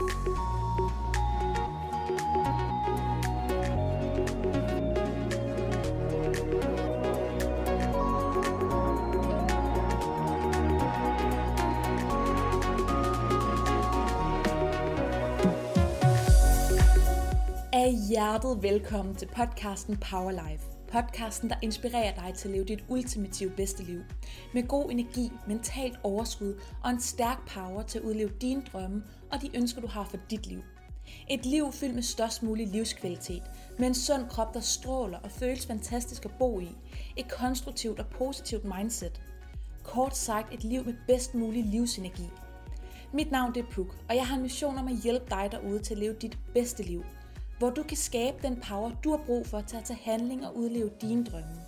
er hjertet velkommen til podcasten Power Life. Podcasten, der inspirerer dig til at leve dit ultimative bedste liv. Med god energi, mentalt overskud og en stærk power til at udleve dine drømme og de ønsker, du har for dit liv. Et liv fyldt med størst mulig livskvalitet, med en sund krop, der stråler og føles fantastisk at bo i. Et konstruktivt og positivt mindset. Kort sagt et liv med bedst mulig livsenergi. Mit navn det er Puk, og jeg har en mission om at hjælpe dig derude til at leve dit bedste liv – hvor du kan skabe den power, du har brug for til at tage handling og udleve dine drømme.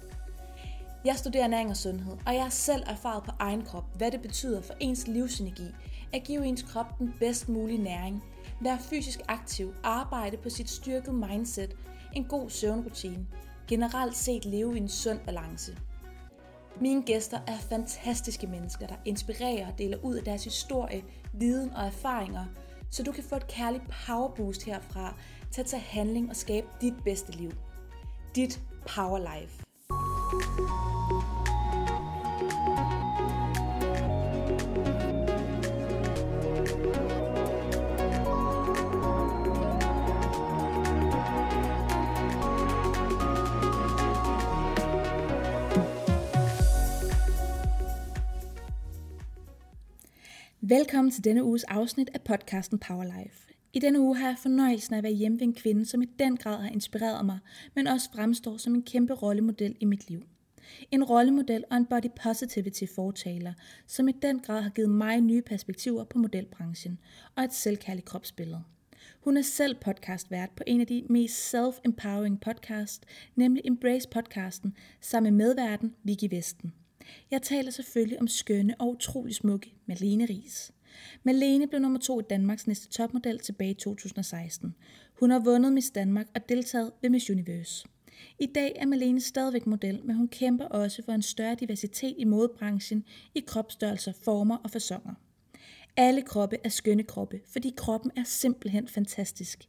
Jeg studerer næring og sundhed, og jeg har selv erfaret på egen krop, hvad det betyder for ens livsenergi at give ens krop den bedst mulige næring, være fysisk aktiv, arbejde på sit styrkede mindset, en god søvnrutine, generelt set leve i en sund balance. Mine gæster er fantastiske mennesker, der inspirerer og deler ud af deres historie, viden og erfaringer, så du kan få et kærligt powerboost herfra til at tage handling og skabe dit bedste liv. Dit power life. Velkommen til denne uges afsnit af podcasten Power Life. I denne uge har jeg fornøjelsen af at være hjemme ved en kvinde, som i den grad har inspireret mig, men også fremstår som en kæmpe rollemodel i mit liv. En rollemodel og en body positivity fortaler, som i den grad har givet mig nye perspektiver på modelbranchen og et selvkærligt kropsbillede. Hun er selv podcastvært på en af de mest self-empowering podcast, nemlig Embrace podcasten, sammen med medverden Vicky Vesten. Jeg taler selvfølgelig om skønne og utrolig smukke Malene Ries. Malene blev nummer to i Danmarks næste topmodel tilbage i 2016. Hun har vundet Miss Danmark og deltaget ved Miss Universe. I dag er Malene stadigvæk model, men hun kæmper også for en større diversitet i modebranchen i kropsstørrelser, former og fasonger. Alle kroppe er skønne kroppe, fordi kroppen er simpelthen fantastisk.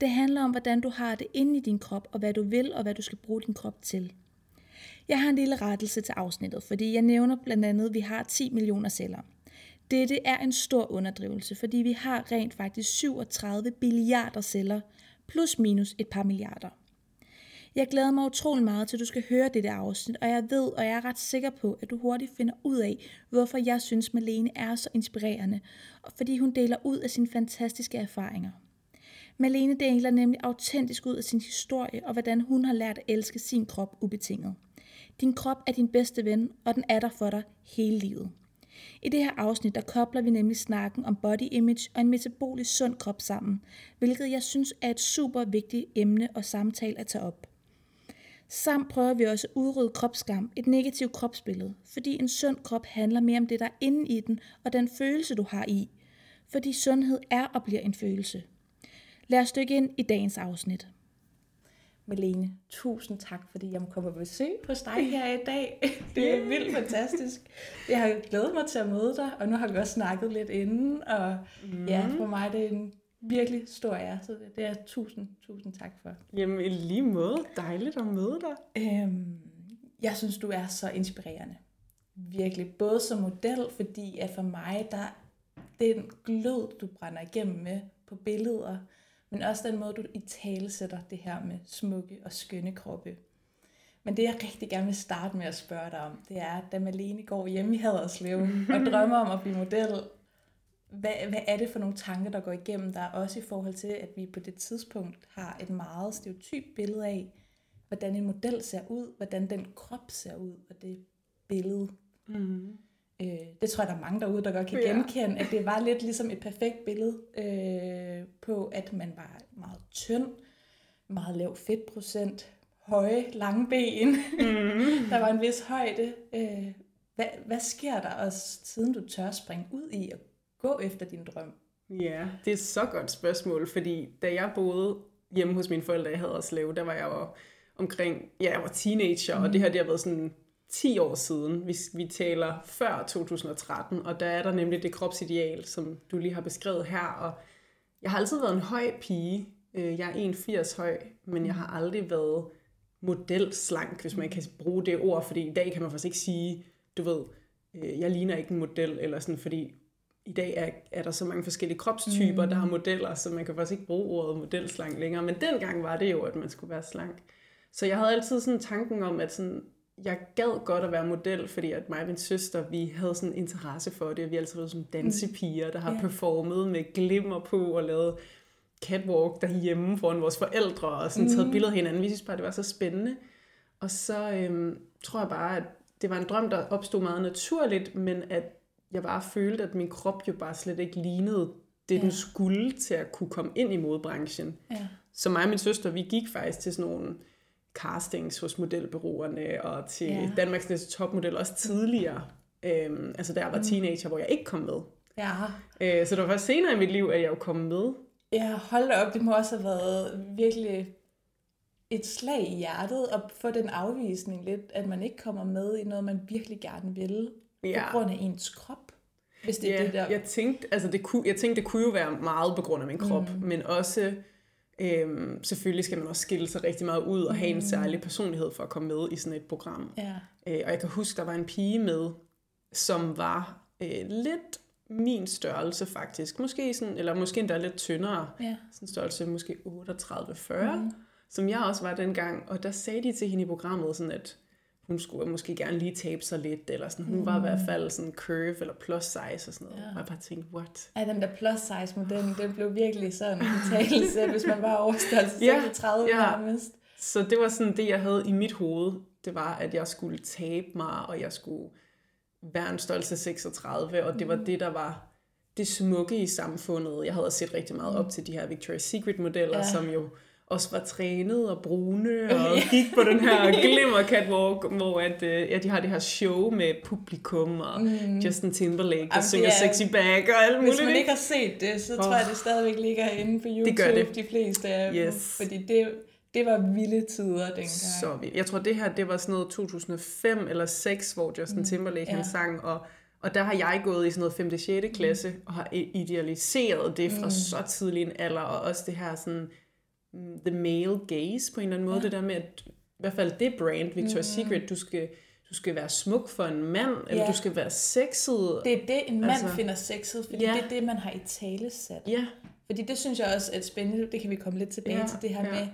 Det handler om, hvordan du har det inde i din krop, og hvad du vil, og hvad du skal bruge din krop til. Jeg har en lille rettelse til afsnittet, fordi jeg nævner blandt andet, at vi har 10 millioner celler. Dette er en stor underdrivelse, fordi vi har rent faktisk 37 billiarder celler, plus minus et par milliarder. Jeg glæder mig utrolig meget til, at du skal høre dette afsnit, og jeg ved, og jeg er ret sikker på, at du hurtigt finder ud af, hvorfor jeg synes, Malene er så inspirerende, og fordi hun deler ud af sine fantastiske erfaringer. Malene deler nemlig autentisk ud af sin historie, og hvordan hun har lært at elske sin krop ubetinget. Din krop er din bedste ven, og den er der for dig hele livet. I det her afsnit, der kobler vi nemlig snakken om body image og en metabolisk sund krop sammen, hvilket jeg synes er et super vigtigt emne og samtale at tage op. Samt prøver vi også at udrydde kropsskam, et negativt kropsbillede, fordi en sund krop handler mere om det, der er inde i den, og den følelse, du har i. Fordi sundhed er og bliver en følelse. Lad os dykke ind i dagens afsnit. Malene, tusind tak, fordi jeg må komme på besøg hos dig her i dag. Det er vildt fantastisk. Jeg har glædet mig til at møde dig, og nu har vi også snakket lidt inden, og mm. ja, for mig det er en virkelig stor ære, så det er tusind, tusind tak for. Jamen i lige måde, dejligt at møde dig. Øhm, jeg synes, du er så inspirerende. Virkelig, både som model, fordi at for mig, der den glød, du brænder igennem med på billeder, men også den måde, du i tale sætter det her med smukke og skønne kroppe. Men det, jeg rigtig gerne vil starte med at spørge dig om, det er, da Malene går hjemme i Haderslev og drømmer om at blive model, hvad, hvad er det for nogle tanker, der går igennem der, også i forhold til, at vi på det tidspunkt har et meget stereotyp billede af, hvordan en model ser ud, hvordan den krop ser ud, og det billede. Mm. Øh, det tror jeg, der er mange derude, der godt kan ja. genkende, at det var lidt ligesom et perfekt billede øh, på, at man var meget tynd, meget lav fedtprocent, høje, lange ben. Mm. der var en vis højde. Øh, hvad, hvad sker der også, siden du tør springe ud i og gå efter din drøm? Ja, det er så godt spørgsmål, fordi da jeg boede hjemme hos mine forældre i Haderslev, der var jeg jo omkring, ja, jeg var teenager, mm. og det her det har været sådan 10 år siden. Vi, vi taler før 2013, og der er der nemlig det kropsideal, som du lige har beskrevet her, og jeg har altid været en høj pige. Øh, Jeg er 1,80 høj, men jeg har aldrig været modelslank, hvis man kan bruge det ord, fordi i dag kan man faktisk ikke sige, du ved, øh, jeg ligner ikke en model, eller sådan, fordi i dag er, er der så mange forskellige kropstyper, mm. der har modeller, så man kan faktisk ikke bruge ordet modelslank længere. Men dengang var det jo, at man skulle være slank. Så jeg havde altid sådan tanken om, at sådan, jeg gad godt at være model, fordi at mig og min søster, vi havde sådan en interesse for det. Vi har altid været som dansepiger, der har Ja. performet med glimmer på og lavet catwalk derhjemme foran vores forældre og sådan taget billeder af hinanden. Vi synes bare, det var så spændende. Og så øhm, tror jeg bare, at det var en drøm, der opstod meget naturligt, men at jeg bare følte, at min krop jo bare slet ikke lignede det. Ja. den skulle til at kunne komme ind i modebranchen. Ja. Så mig og min søster, vi gik faktisk til sådan nogle castings hos modelbureauerne og til Ja. Danmarks Næste Topmodel også tidligere. Øhm, altså da jeg var teenager, hvor jeg ikke kom med. Ja. Øh, så det var først senere i mit liv, at jeg jo kom med. Ja, hold da op, det må også have været virkelig et slag i hjertet at få den afvisning lidt, at man ikke kommer med i noget, man virkelig gerne vil, Ja. på grund af ens krop. Hvis det er Ja, det der... jeg tænkte, altså det kunne, jeg tænkte, det kunne jo være meget på grund af min krop, mm. men også, øhm, selvfølgelig skal man også skille sig rigtig meget ud og have en særlig personlighed for at komme med i sådan et program. Ja. Øh, og jeg kan huske, der var en pige med, som var øh, lidt min størrelse faktisk. Måske sådan, eller måske endda lidt tyndere. Ja. Sådan størrelse måske 38-40, mm. som jeg også var dengang. Og der sagde de til hende i programmet, sådan at hun skulle måske gerne lige tabe sig lidt, eller sådan, hun mm. var i hvert fald sådan curve eller plus size og sådan noget. Ja. Ja. Og jeg bare tænkte, what? Ej, den der plus size modellen, den blev virkelig sådan en talelse, hvis man var over størrelse Ja, 36 ja. nærmest. Så det var sådan det, jeg havde i mit hoved. Det var, at jeg skulle tabe mig, og jeg skulle være en størrelse 36, og det var det, der var det smukke i samfundet. Jeg havde set rigtig meget op til de her Victoria's Secret-modeller, Ja. ja. som jo også var trænet og brune, og gik på den her glimmer catwalk, hvor at, øh, ja, de har det her show med publikum, og mm. Justin Timberlake, der Jamen, synger det er- Sexy Back og alt muligt. Hvis man ikke? har set det, så tror Åh. jeg, det stadigvæk ligger inde på YouTube, gør det. de fleste af dem. Yes. Fordi det, det var vilde tider dengang. Så vildt. Jeg tror, det her det var sådan noget 2005 eller 6, hvor Justin Timberlake ja. han sang, og, og der har jeg gået i sådan noget 5. og 6. klasse, og har idealiseret det fra så tidlig en alder, og også det her sådan, mm, the male gaze på en eller anden måde, det der med, at i hvert fald det brand, Victoria's Secret, du skal, du skal være smuk for en mand, eller Ja. du skal være sexet. Det er det, en mand Altså, finder sexet, fordi ja. det er det, man har i tale sat. Ja, Fordi det synes jeg også er spændende, det kan vi komme lidt tilbage Ja, til, det her ja. med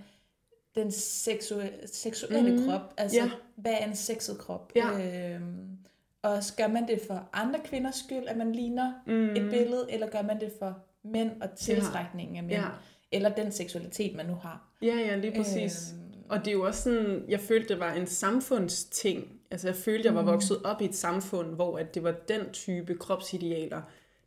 den seksuelle, seksuelle mm, krop. Altså, ja. hvad er en sexet krop? Ja. Øhm, og gør man det for andre kvinders skyld, at man ligner mm. et billede, eller gør man det for mænd og tiltrækningen af mænd? Ja. Eller den seksualitet, man nu har. ja, ja, lige præcis. Øhm, Og det er jo også sådan, jeg følte, det var en samfundsting. Altså jeg følte, jeg var vokset op i et samfund, hvor at det var den type kropsidealer,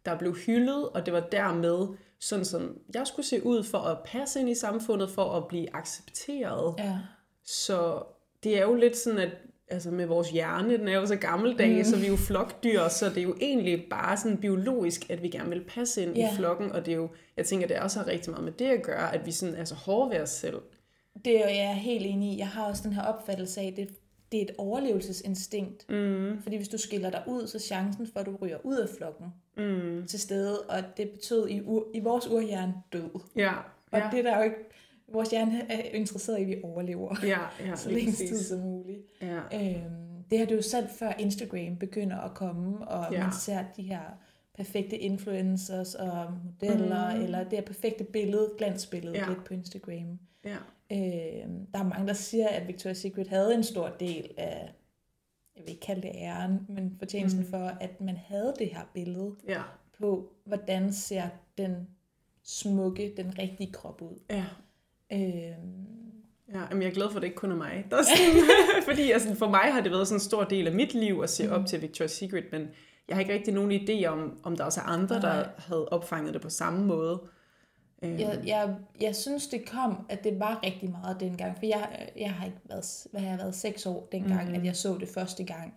der blev hyldet, og det var dermed sådan, som jeg skulle se ud for at passe ind i samfundet, for at blive accepteret. ja. Så det er jo lidt sådan, at altså med vores hjerne, den er jo så gammeldags, mm. så vi er jo flokdyr, så det er jo egentlig bare sådan biologisk, at vi gerne vil passe ind Ja. i flokken, og det er jo, jeg tænker, det også har rigtig meget med det at gøre, at vi sådan er så hårde ved os selv. Det er jeg er helt enig i. Jeg har også den her opfattelse af, at det, det er et overlevelsesinstinkt. Mm. Fordi hvis du skiller dig ud, så er chancen for, at du ryger ud af flokken Mm. til stede. Og det betød i, ur, i vores urhjerne død. Ja, Og ja, det er der jo ikke... Vores hjerne er interesseret i, at vi overlever ja, ja, så længe tid som muligt. Ja. Øhm, det har du jo selv før Instagram begynder at komme, og Ja. man ser de her perfekte influencers og modeller, mm. eller det her perfekte billede, glansbillede Ja. lidt på Instagram. Ja. Øhm, der er mange, der siger, at Victoria's Secret havde en stor del af, jeg vil ikke kalde det æren, men fortjenesten mm. for, at man havde det her billede Ja. på, hvordan ser den smukke, den rigtige krop ud. Ja. Øhm, Ja, jamen jeg er glad for, at det ikke kun er mig. Der er sådan, fordi altså, for mig har det været sådan en stor del af mit liv at se op til Victoria's Secret, men jeg har ikke rigtig nogen idé om, om der også er andre, der Nej. havde opfanget det på samme måde. Øhm, Jeg, jeg, jeg synes, det kom, at det var rigtig meget dengang. For jeg, jeg har ikke været, hvad har jeg været seks år dengang, mm. at jeg så det første gang.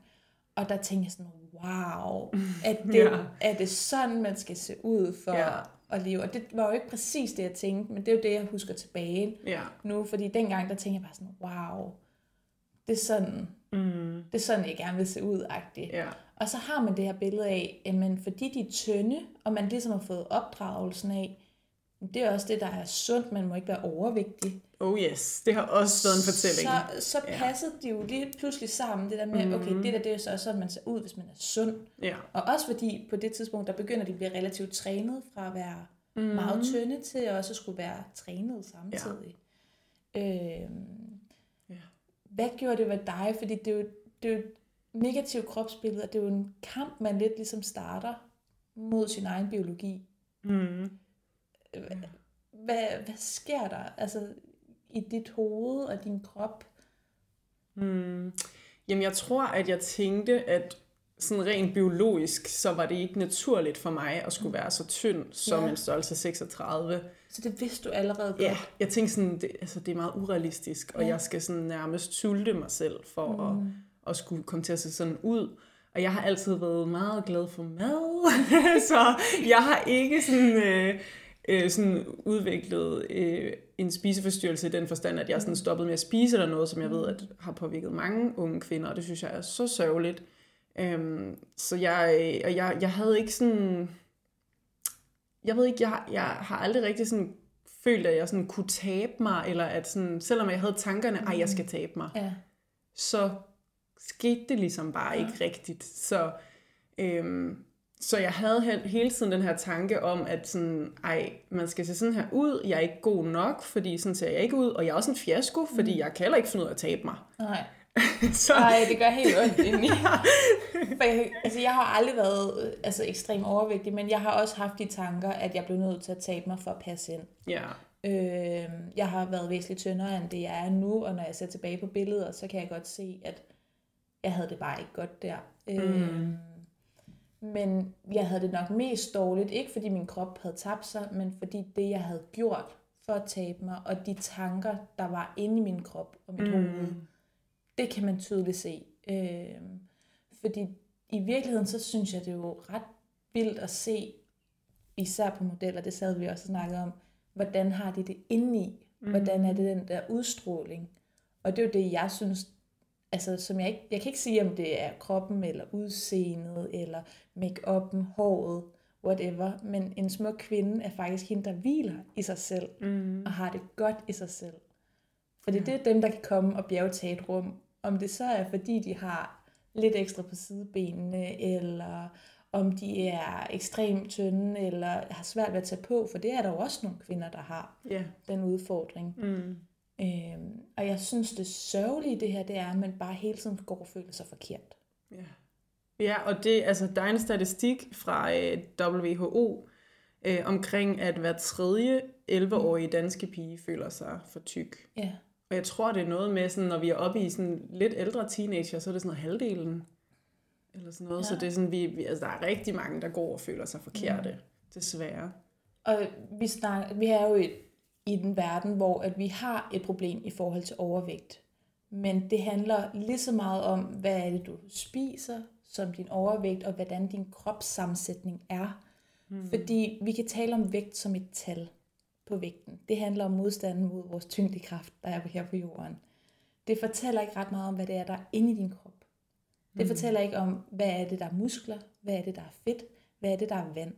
Og der tænkte jeg sådan, wow, at det, ja. er det sådan, man skal se ud for Ja. At leve? Og det var jo ikke præcis det, jeg tænkte, men det er jo det, jeg husker tilbage Ja. nu. Fordi dengang, der tænkte jeg bare sådan, wow, det er sådan, Mm, det er sådan, jeg gerne vil se ud -agtigt. ja. Og så har man det her billede af, at man, fordi de er tynde, og man ligesom har fået opdragelsen af, det er også det, der er sundt. Man må ikke være overvægtig. Oh yes, det har også været en fortælling. Så, så passede ja. de jo lige pludselig sammen, det der med, okay, det der det er så også sådan, man ser ud, hvis man er sund. Ja. Og også fordi på det tidspunkt, der begynder de at blive relativt trænet fra at være mm. meget tynde til også at skulle være trænet samtidig. Ja. Øhm, Ja. hvad gjorde det ved dig? Fordi det er jo, det er jo et negativt kropsbillede, og det er jo en kamp, man lidt ligesom starter mod sin egen biologi. Mm. Hvad, hvad sker der altså, i dit hoved og din krop? Mm. Jamen, jeg tror, at jeg tænkte, at sådan rent biologisk, så var det ikke naturligt for mig at skulle være så tynd som Ja. en størrelse 36. Så det vidste du allerede godt. Ja, jeg tænkte sådan, det, altså, det er meget urealistisk, og Ja. jeg skal sådan nærmest sulte mig selv for mm. at, at skulle komme til at se sådan ud. Og jeg har altid været meget glad for mad, så jeg har ikke sådan, øh, øh, sådan udviklet øh, en spiseforstyrrelse i den forstand, at jeg sådan stoppet med at spise eller noget, som jeg ved, at har påvirket mange unge kvinder, og det synes jeg er så sørgeligt. Øhm, så jeg, og jeg, jeg havde ikke sådan, jeg ved ikke, jeg, jeg har aldrig rigtig sådan følt, at jeg sådan kunne tabe mig, eller at sådan, selvom jeg havde tankerne, at jeg skal tabe mig, Ja. så skete det ligesom bare ja. ikke rigtigt. Så, øhm, så jeg havde he- hele tiden den her tanke om, at sådan, ej, man skal se sådan her ud, jeg er ikke god nok, fordi sådan ser jeg ikke ud, og jeg er også en fiasko, fordi Mm. jeg kan heller ikke finde ud af at tabe mig. Nej. så, Ej, det gør helt ondt indeni. For jeg, altså, jeg har aldrig været øh, altså, ekstremt overvægtig, men jeg har også haft de tanker, at jeg blev nødt til at tabe mig for at passe ind. ja, Øh, jeg har været væsentligt tyndere, end det jeg er nu, og når jeg ser tilbage på billeder, så kan jeg godt se, at jeg havde det bare ikke godt der. Øh, men jeg havde det nok mest dårligt, ikke fordi min krop havde tabt sig, men fordi det, jeg havde gjort for at tabe mig, og de tanker, der var inde i min krop og mit mm. hoved, det kan man tydeligt se. Øh, fordi i virkeligheden, så synes jeg, det er jo ret vildt at se, især på modeller, det sad vi også og snakkede om, hvordan har de det indeni? Hvordan er det den der udstråling? Og det er jo det, jeg synes, altså som jeg ikke, jeg kan ikke sige, om det er kroppen, eller udseendet, eller make-up'en, håret, whatever, men en smuk kvinde er faktisk hende, der hviler i sig selv, mm. og har det godt i sig selv. For det er dem, der kan komme og bjergtage et rum. Om det så er, fordi de har lidt ekstra på sidebenene, eller om de er ekstremt tynde, eller har svært ved at tage på, for det er der jo også nogle kvinder, der har ja. den udfordring. Mm. Øhm, og jeg synes, det sørgelige i det her, det er, at man bare hele tiden går og føler sig forkert. Ja. Ja, og det, altså, der er en statistik fra øh, WHO øh, omkring, at hver tredje 11-årige danske pige føler sig for tyk. Ja. Og jeg tror, det er noget med, sådan, når vi er oppe i sådan lidt ældre teenager, så er det sådan noget halvdelen. Eller sådan noget. Ja. Så det er sådan, vi, vi, altså, der er rigtig mange, der går og føler sig forkerte, mm. desværre. Og vi, snak, vi er jo i, i den verden, hvor at vi har et problem i forhold til overvægt. Men det handler lige så meget om, hvad er det, du spiser som din overvægt, og hvordan din kropssammensætning er. Mm. Fordi vi kan tale om vægt som et tal på vægten. Det handler om modstanden mod vores tyngdekraft, der er her på jorden. Det fortæller ikke ret meget om, hvad det er, der er inde i din krop. Det mm. fortæller ikke om, hvad er det, der er muskler, hvad er det, der er fedt, hvad er det, der er vand.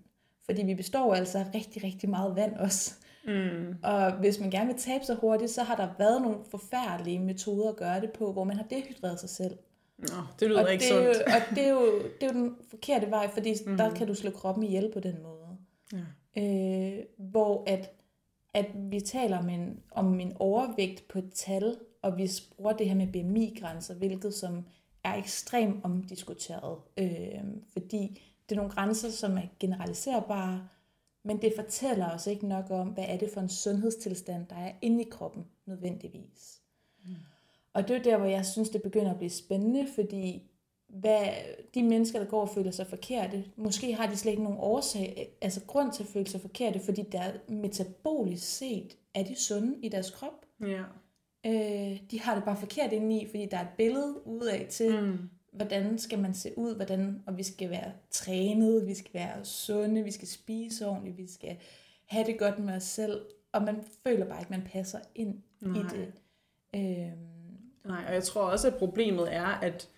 Fordi vi består altså af rigtig, rigtig meget vand også. Mm. Og hvis man gerne vil tabe sig hurtigt, så har der været nogle forfærdelige metoder at gøre det på, hvor man har dehydreret sig selv. Nå, det lyder og ikke det er jo, sundt. og det er, jo, det er jo den forkerte vej, fordi mm. der kan du slå kroppen ihjel på den måde. Ja. Øh, hvor at, at vi taler om en, om en overvægt på et tal, og vi bruger det her med BMI-grænser, hvilket som er ekstremt omdiskuteret, øh, fordi det er nogle grænser, som er generaliserbare, men det fortæller os ikke nok om, hvad er det for en sundhedstilstand, der er inde i kroppen nødvendigvis. Mm. Og det er der, hvor jeg synes, det begynder at blive spændende, fordi hvad, de mennesker, der går og føler sig forkerte, måske har de slet ikke nogen årsag, altså grund til at føle sig forkerte, fordi der metabolisk set er de sunde i deres krop. Ja. Øh, de har det bare forkert indeni, fordi der er et billede udad til, Mm. Hvordan skal man se ud, hvordan, og vi skal være trænet, vi skal være sunde, vi skal spise ordentligt, vi skal have det godt med os selv, og man føler bare ikke, man passer ind Nej. i det. Øh, Nej, og jeg tror også, at problemet er, at,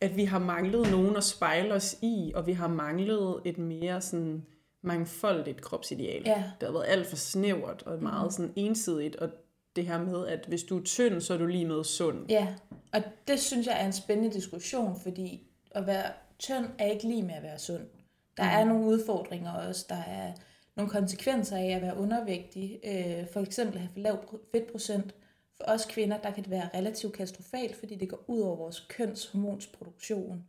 at vi har manglet nogen at spejle os i, og vi har manglet et mere sådan mangfoldigt kropsideal. Ja. Det har været alt for snævert og meget Mhm. sådan ensidigt, og det her med, at hvis du er tynd, så er du lige med sund. Ja, og det synes jeg er en spændende diskussion, fordi at være tynd er ikke lige med at være sund. Der er nogle udfordringer også. Der er nogle konsekvenser af at være undervægtig. Øh, for eksempel at have for lav pro- fedtprocent. For os kvinder, der kan det være relativt katastrofalt, fordi det går ud over vores kønshormonsproduktion.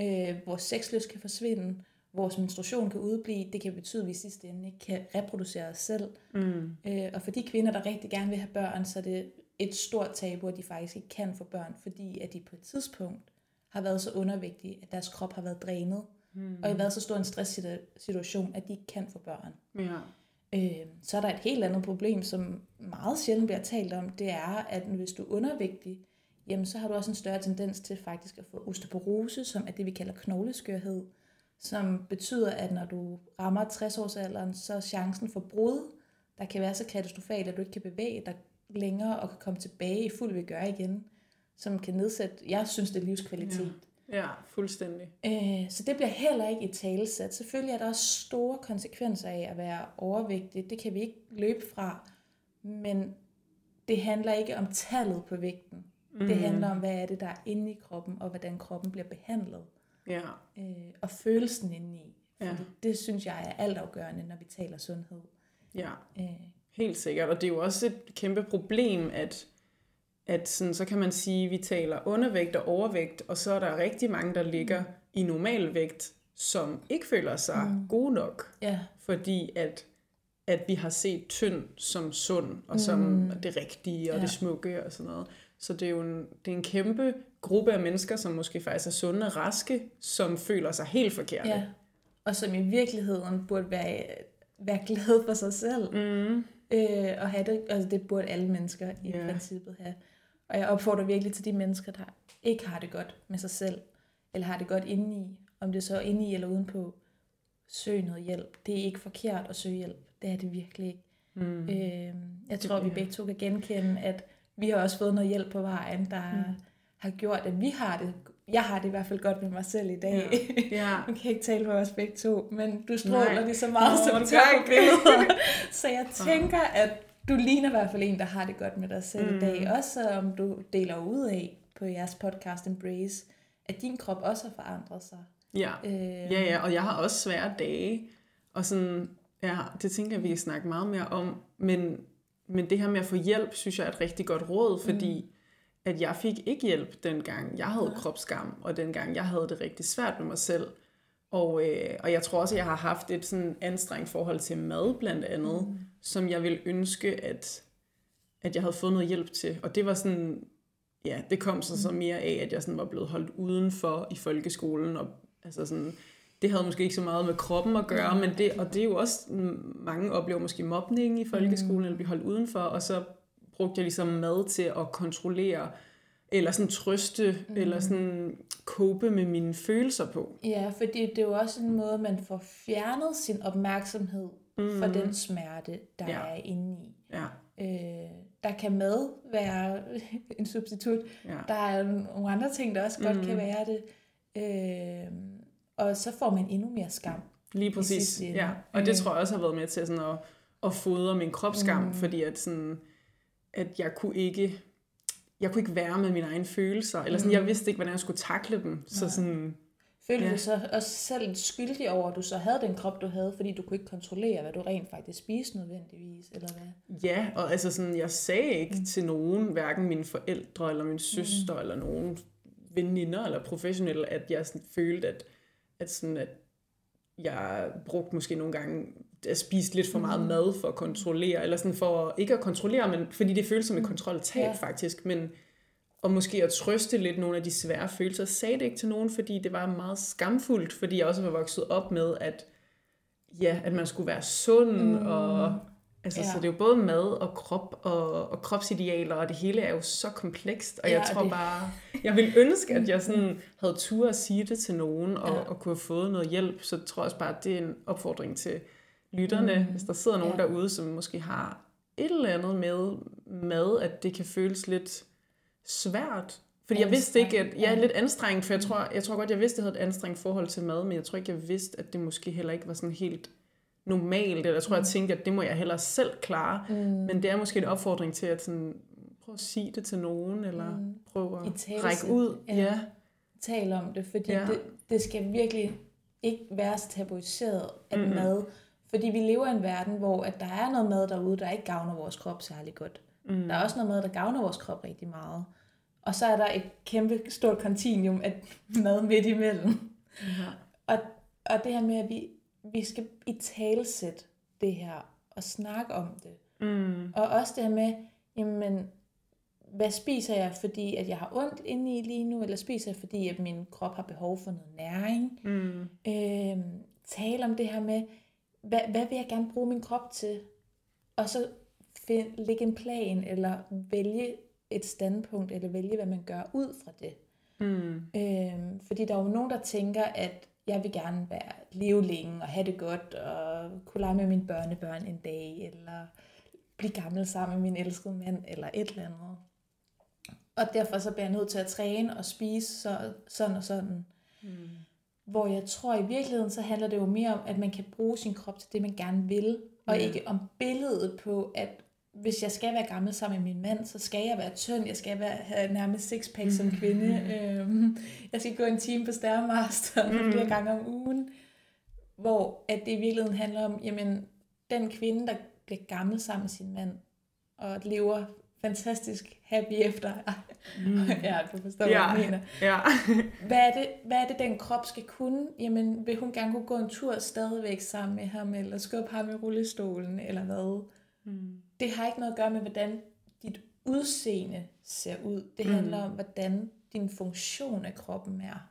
Øh, vores sexlyst kan forsvinde. Vores menstruation kan udblive. Det kan betyde, at vi i sidste ende ikke kan reproducere os selv. Mm. Øh, og for de kvinder, der rigtig gerne vil have børn, så er det et stort tabu, at de faktisk ikke kan få børn, fordi at de på et tidspunkt har været så undervægtige, at deres krop har været drænet, mm. og har været så stor en stresssituation, at de ikke kan få børn. Ja. Øh, så er der et helt andet problem, som meget sjældent bliver talt om, det er, at hvis du er undervægtig, jamen så har du også en større tendens til faktisk at få osteoporose, som er det, vi kalder knogleskørhed, som betyder, at når du rammer 60-årsalderen, så er chancen for brud, der kan være så katastrofalt, at du ikke kan bevæge dig længere og kan komme tilbage i fuld vil gøre igen, som kan nedsætte, jeg synes, det er livskvalitet. Ja, fuldstændig. Øh, så det bliver heller ikke et talesæt. Selvfølgelig er der også store konsekvenser af at være overvægtig. Det kan vi ikke løbe fra. Men det handler ikke om tallet på vægten. Mm. Det handler om, hvad er det, der er inde i kroppen, og hvordan kroppen bliver behandlet. Ja. Øh, og følelsen indeni. Ja. Fordi det synes jeg er altafgørende, når vi taler sundhed. Ja, Øh, helt sikkert. Og det er jo også et kæmpe problem, at, at sådan, så kan man sige, at vi taler undervægt og overvægt, og så er der rigtig mange, der ligger Mm. i normalvægt, som ikke føler sig mm. gode nok, ja, fordi at, at vi har set tynd som sund, og som Mm. det rigtige og Ja. det smukke og sådan noget. Så det er jo en, det er en kæmpe gruppe af mennesker, som måske faktisk er sunde og raske, som føler sig helt forkerte. ja. Og som i virkeligheden burde være, være glad for sig selv. Mm. Øh, og have det, altså det burde alle mennesker i yeah. princippet have. Og jeg opfordrer virkelig til de mennesker, der ikke har det godt med sig selv, eller har det godt indeni, om det så er indeni eller udenpå, søg noget hjælp. Det er ikke forkert at søge hjælp. Det er det virkelig ikke. Mm. Øh, jeg tror, vi begge to kan genkende, at vi har også fået noget hjælp på vejen, der mm. har gjort, at vi har det. Jeg har det i hvert fald godt med mig selv i dag. Ja. ja. Nu kan jeg ikke tale for os begge to, men du stråler Nej. lige så meget, Nå, som du gør på billeder. så jeg tænker, at du ligner i hvert fald en, der har det godt med dig selv mm. i dag. Også om du deler ud af på jeres podcast Embrace, at din krop også har forandret sig. Ja. Øh, ja, ja, og jeg har også svære dage, og sådan, ja, det tænker jeg, vi kan snakke meget mere om, men, men det her med at få hjælp, synes jeg er et rigtig godt råd, fordi mm. at jeg fik ikke hjælp dengang, jeg havde kropsskam, og dengang jeg havde det rigtig svært med mig selv, og, øh, og jeg tror også, at jeg har haft et sådan anstrengt forhold til mad, blandt andet, mm. som jeg ville ønske, at, at jeg havde fået noget hjælp til. Og det var sådan, ja, det kom så, så mere af, at jeg sådan var blevet holdt udenfor i folkeskolen, og altså sådan, det havde måske ikke så meget med kroppen at gøre, men det, og det er jo også, mm, mange oplever måske mobning i folkeskolen, mm. eller blive holdt udenfor, og så brugte jeg ligesom mad til at kontrollere, eller sådan trøste, mm. eller sådan cope med mine følelser på. Ja, fordi det er jo også en måde, man får fjernet sin opmærksomhed mm. fra den smerte, der Ja. er inde i. Ja, Øh, der kan mad være en substitut. ja. Der er nogle andre ting, der også godt Mhm. kan være det. Øh, og så får man endnu mere skam. Lige præcis, ja. Og det Øh. tror jeg også har været med til sådan at, at fodre min kropsskam, mm. fordi at, sådan, at jeg kunne ikke jeg kunne ikke være med mine egne følelser, eller sådan, jeg vidste ikke, hvordan jeg skulle takle dem. Så sådan, Følte Ja. du så også selv skyldig over, at du så havde den krop, du havde, fordi du kunne ikke kontrollere, hvad du rent faktisk spiste nødvendigvis, eller hvad? ja, og altså sådan, jeg sagde ikke mm. til nogen, hverken mine forældre, eller min søster, mm. eller nogen veninder, eller professionelle, at jeg sådan følte, at, at, sådan, at jeg brugte måske nogle gange at spise lidt for meget mm. mad for at kontrollere, eller sådan for ikke at kontrollere, men fordi det føles som et kontroltab Ja. faktisk, men og måske at trøste lidt nogle af de svære følelser. Jeg sagde det ikke til nogen, fordi det var meget skamfuldt, fordi jeg også var vokset op med, at ja, at man skulle være sund, mm. og altså, Ja. så det er jo både mad og krop og, og kropsidealer, og det hele er jo så komplekst, og Ja, jeg tror det- bare, jeg vil ønske, at jeg sådan havde tur at sige det til nogen, og, Ja. og kunne have fået noget hjælp, så tror jeg også bare, at det er en opfordring til lytterne, mm. hvis der sidder nogen Ja. derude, som måske har et eller andet med mad, at det kan føles lidt svært. Fordi jeg vidste ikke, at jeg er lidt anstrengt, for jeg tror, jeg tror godt, jeg vidste, at jeg havde et anstrengt forhold til mad, men jeg tror ikke, jeg vidste, at det måske heller ikke var sådan helt normalt, eller jeg tror, jeg tænkte, at det må jeg hellere selv klare. Mm. Men det er måske en opfordring til at sådan, prøve at sige det til nogen, eller mm. prøve at række ud. Ja. ja. Tal om det, fordi ja. det, det skal virkelig ikke være så tabuiseret, at mm. mad, fordi vi lever i en verden, hvor at der er noget mad derude, der ikke gavner vores krop særlig godt. Mm. Der er også noget mad, der gavner vores krop rigtig meget. Og så er der et kæmpe stort kontinuum af mad midt imellem. Ja. Og, og det her med, at vi, vi skal i talesæt det her, og snakke om det. Mm. Og også det her med, jamen, hvad spiser jeg, fordi at jeg har ondt inde i lige nu, eller spiser jeg, fordi at min krop har behov for noget næring. Mm. Øhm, tale om det her med, hvad, hvad vil jeg gerne bruge min krop til? Og så find, lægge en plan, eller vælge et standpunkt, eller vælge, hvad man gør ud fra det. Mm. Øhm, fordi der er jo nogen, der tænker, at jeg vil gerne være leve længe og have det godt, og kunne lege med mine børnebørn en dag, eller blive gammel sammen med min elskede mand, eller et eller andet. Og derfor så bliver jeg nødt til at træne og spise så, sådan og sådan. Mm. Hvor jeg tror i virkeligheden, så handler det jo mere om, at man kan bruge sin krop til det, man gerne vil. Og mm. ikke om billedet på, at hvis jeg skal være gammel sammen med min mand, så skal jeg være tynd, jeg skal være, have nærmest sixpack som mm. kvinde. Øhm, jeg skal gå en time på Stairmaster mm. flere gange om ugen. Hvor at det i virkeligheden handler om, jamen, den kvinde, der bliver gammel sammen med sin mand, og lever fantastisk happy efter. Mm. ja, du forstår, ja. hvad jeg mener. Ja. hvad, er det, hvad er det, den krop skal kunne? Jamen, vil hun gerne kunne gå en tur stadigvæk sammen med ham, eller skubbe ham i rullestolen, eller hvad? Mm. Det har ikke noget at gøre med, hvordan dit udseende ser ud. Det handler mm. om, hvordan din funktion af kroppen er.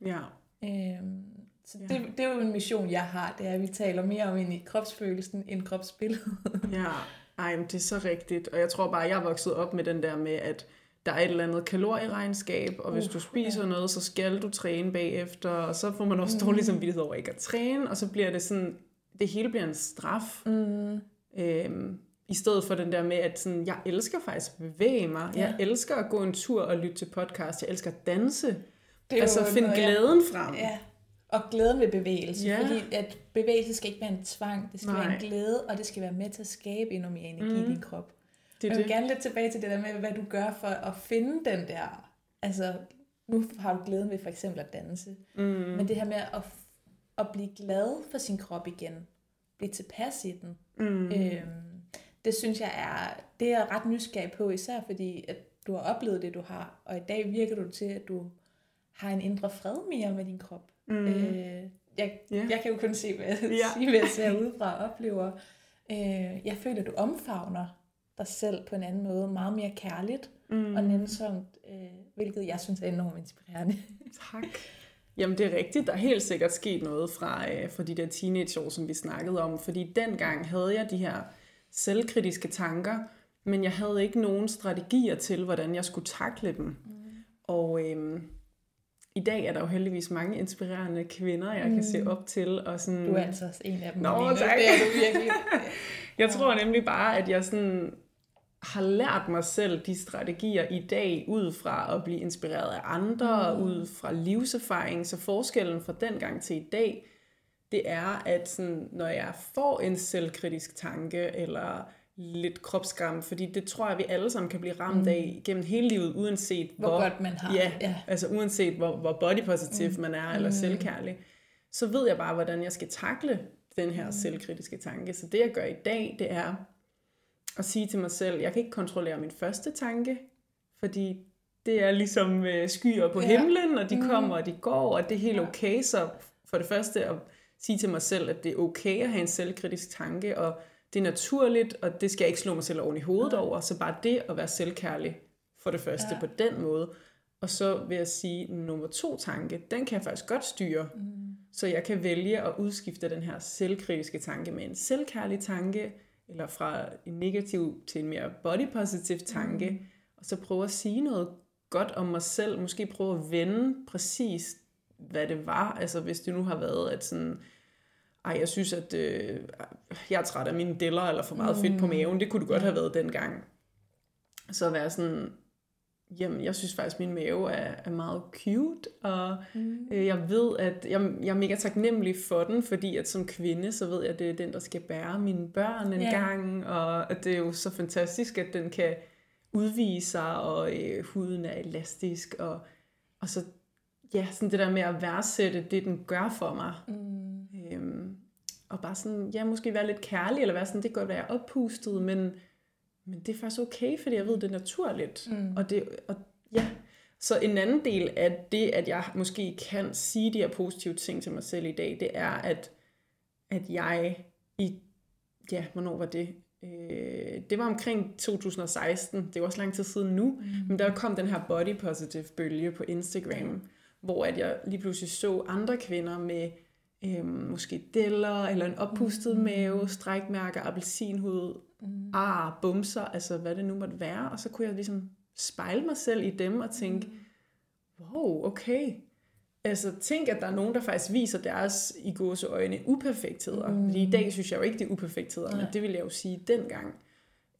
Ja. Øhm, så ja. det, det er jo en mission, jeg har, det er, at vi taler mere om ind i kropsfølelsen end kropsbilledet. ja, ej, men det er så rigtigt. Og jeg tror bare, jeg er vokset op med den der med, at der er et eller andet kalorieregnskab, og hvis uh, du spiser ja. noget, så skal du træne bagefter, og så får man også mm. dårlig samvittighed over ikke at træne, og så bliver det sådan, det hele bliver en straf. Mm. Øhm, I stedet for den der med, at sådan, jeg elsker faktisk at bevæge mig. Ja. Jeg elsker at gå en tur og lytte til podcast. Jeg elsker at danse. Det er altså finde glæden ja. frem. Ja. Og glæden ved bevægelse. Ja. Fordi at bevægelse skal ikke være en tvang. Det skal Nej. være en glæde, og det skal være med til at skabe endnu mere energi mm. i din krop. Det jeg vil det. gerne lidt tilbage til det der med, hvad du gør for at finde den der... Altså, nu har du glæden ved for eksempel at danse. Mm. Men det her med at, at blive glad for sin krop igen. Blive tilpas i den. Mm. Øhm, det synes jeg er... Det er jeg ret nysgerrig på, især fordi at du har oplevet det, du har. Og i dag virker du til, at du har en indre fred mere med din krop. Mm. Øh, jeg, yeah. jeg kan jo kun se, hvad, ja. sige, hvad jeg ser udefra og oplever. Øh, jeg føler, at du omfavner dig selv på en anden måde, meget mere kærligt mm. og nænsomt, øh, hvilket jeg synes er enormt inspirerende. tak. Jamen det er rigtigt, der er helt sikkert sket noget fra, øh, fra de der teenageår, som vi snakkede om, fordi dengang havde jeg de her selvkritiske tanker, men jeg havde ikke nogen strategier til, hvordan jeg skulle takle dem. Mm. Og øh, i dag er der jo heldigvis mange inspirerende kvinder, jeg mm. kan se mm. op til. Og sådan... Du er altså også en af dem. Nå, tak. Det er du virkelig. jeg tror nemlig bare, at jeg sådan har lært mig selv de strategier i dag, ud fra at blive inspireret af andre, mm. ud fra livserfaring. Så forskellen fra dengang til i dag, det er, at sådan, når jeg får en selvkritisk tanke, eller lidt kropsskam, fordi det tror jeg, vi alle sammen kan blive ramt mm. af gennem hele livet, uanset hvor, hvor godt man har. Ja, ja. altså uanset hvor, hvor bodypositiv mm. man er, eller mm. selvkærlig. Så ved jeg bare, hvordan jeg skal takle den her mm. selvkritiske tanke. Så det, jeg gør i dag, det er at sige til mig selv, jeg kan ikke kontrollere min første tanke, fordi det er ligesom øh, skyer på ja. himlen, og de mm. kommer, og de går, og det er helt okay. Så for det første at sige til mig selv, at det er okay at have en selvkritisk tanke, og det er naturligt, og det skal jeg ikke slå mig selv oven i hovedet over. Så bare det at være selvkærlig for det første ja. på den måde. Og så vil jeg sige, nummer to tanke, den kan jeg faktisk godt styre. Mm. Så jeg kan vælge at udskifte den her selvkritiske tanke med en selvkærlig tanke, eller fra en negativ til en mere body positive tanke, mm. og så prøve at sige noget godt om mig selv, måske prøve at vende præcis, hvad det var, altså hvis det nu har været, at sådan, ej, jeg synes, at øh, jeg er træt af mine deller, eller for meget mm. fedt på maven. Det kunne du godt have været dengang. Så være sådan, jamen, jeg synes faktisk, at min mave er, er meget cute, og mm. øh, jeg ved, at jeg, jeg er mega taknemmelig for den, fordi at som kvinde, så ved jeg, at det er den, der skal bære mine børn en yeah. gang, og at det er jo så fantastisk, at den kan udvise sig, og øh, huden er elastisk, og, og så ja, sådan det der med at værdsætte det, den gør for mig. Mm. Øhm, og bare sådan, ja, måske være lidt kærlig, eller være sådan, det kan godt være oppustet, men men det er faktisk okay, fordi jeg ved, det er naturligt. Mm. Og, det, og ja, så en anden del af det, at jeg måske kan sige de her positive ting til mig selv i dag, det er, at, at jeg i, ja, hvornår var det? Øh, det var omkring 2016, det var også lang tid siden nu, mm. men der kom den her body positive bølge på Instagram, hvor at jeg lige pludselig så andre kvinder med øh, måske deller, eller en oppustet mm. mave, strækmærker, appelsinhud, mm. ar, bumser, altså hvad det nu måtte være. Og så kunne jeg ligesom spejle mig selv i dem og tænke, mm. wow, okay. Altså tænk, at der er nogen, der faktisk viser deres i øjne uperfektheder. Mm. Fordi i dag synes jeg jo ikke, det er uperfektheder, men det vil jeg jo sige dengang.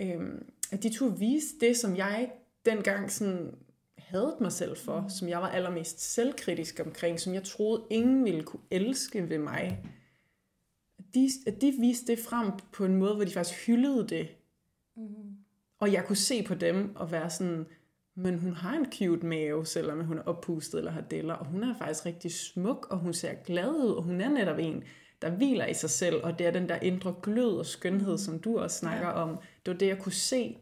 Øhm, at de turde vise det, som jeg dengang sådan havde mig selv for, mm. som jeg var allermest selvkritisk omkring, som jeg troede, ingen ville kunne elske ved mig de, at de viste det frem på en måde, hvor de faktisk hyldede det. Mm. Og jeg kunne se på dem og være sådan, men hun har en cute mave, selvom hun er oppustet eller har deller, og hun er faktisk rigtig smuk, og hun ser glad ud, og hun er netop en, der hviler i sig selv, og det er den der indre glød og skønhed, som du også snakker ja. om. Det var det, jeg kunne se.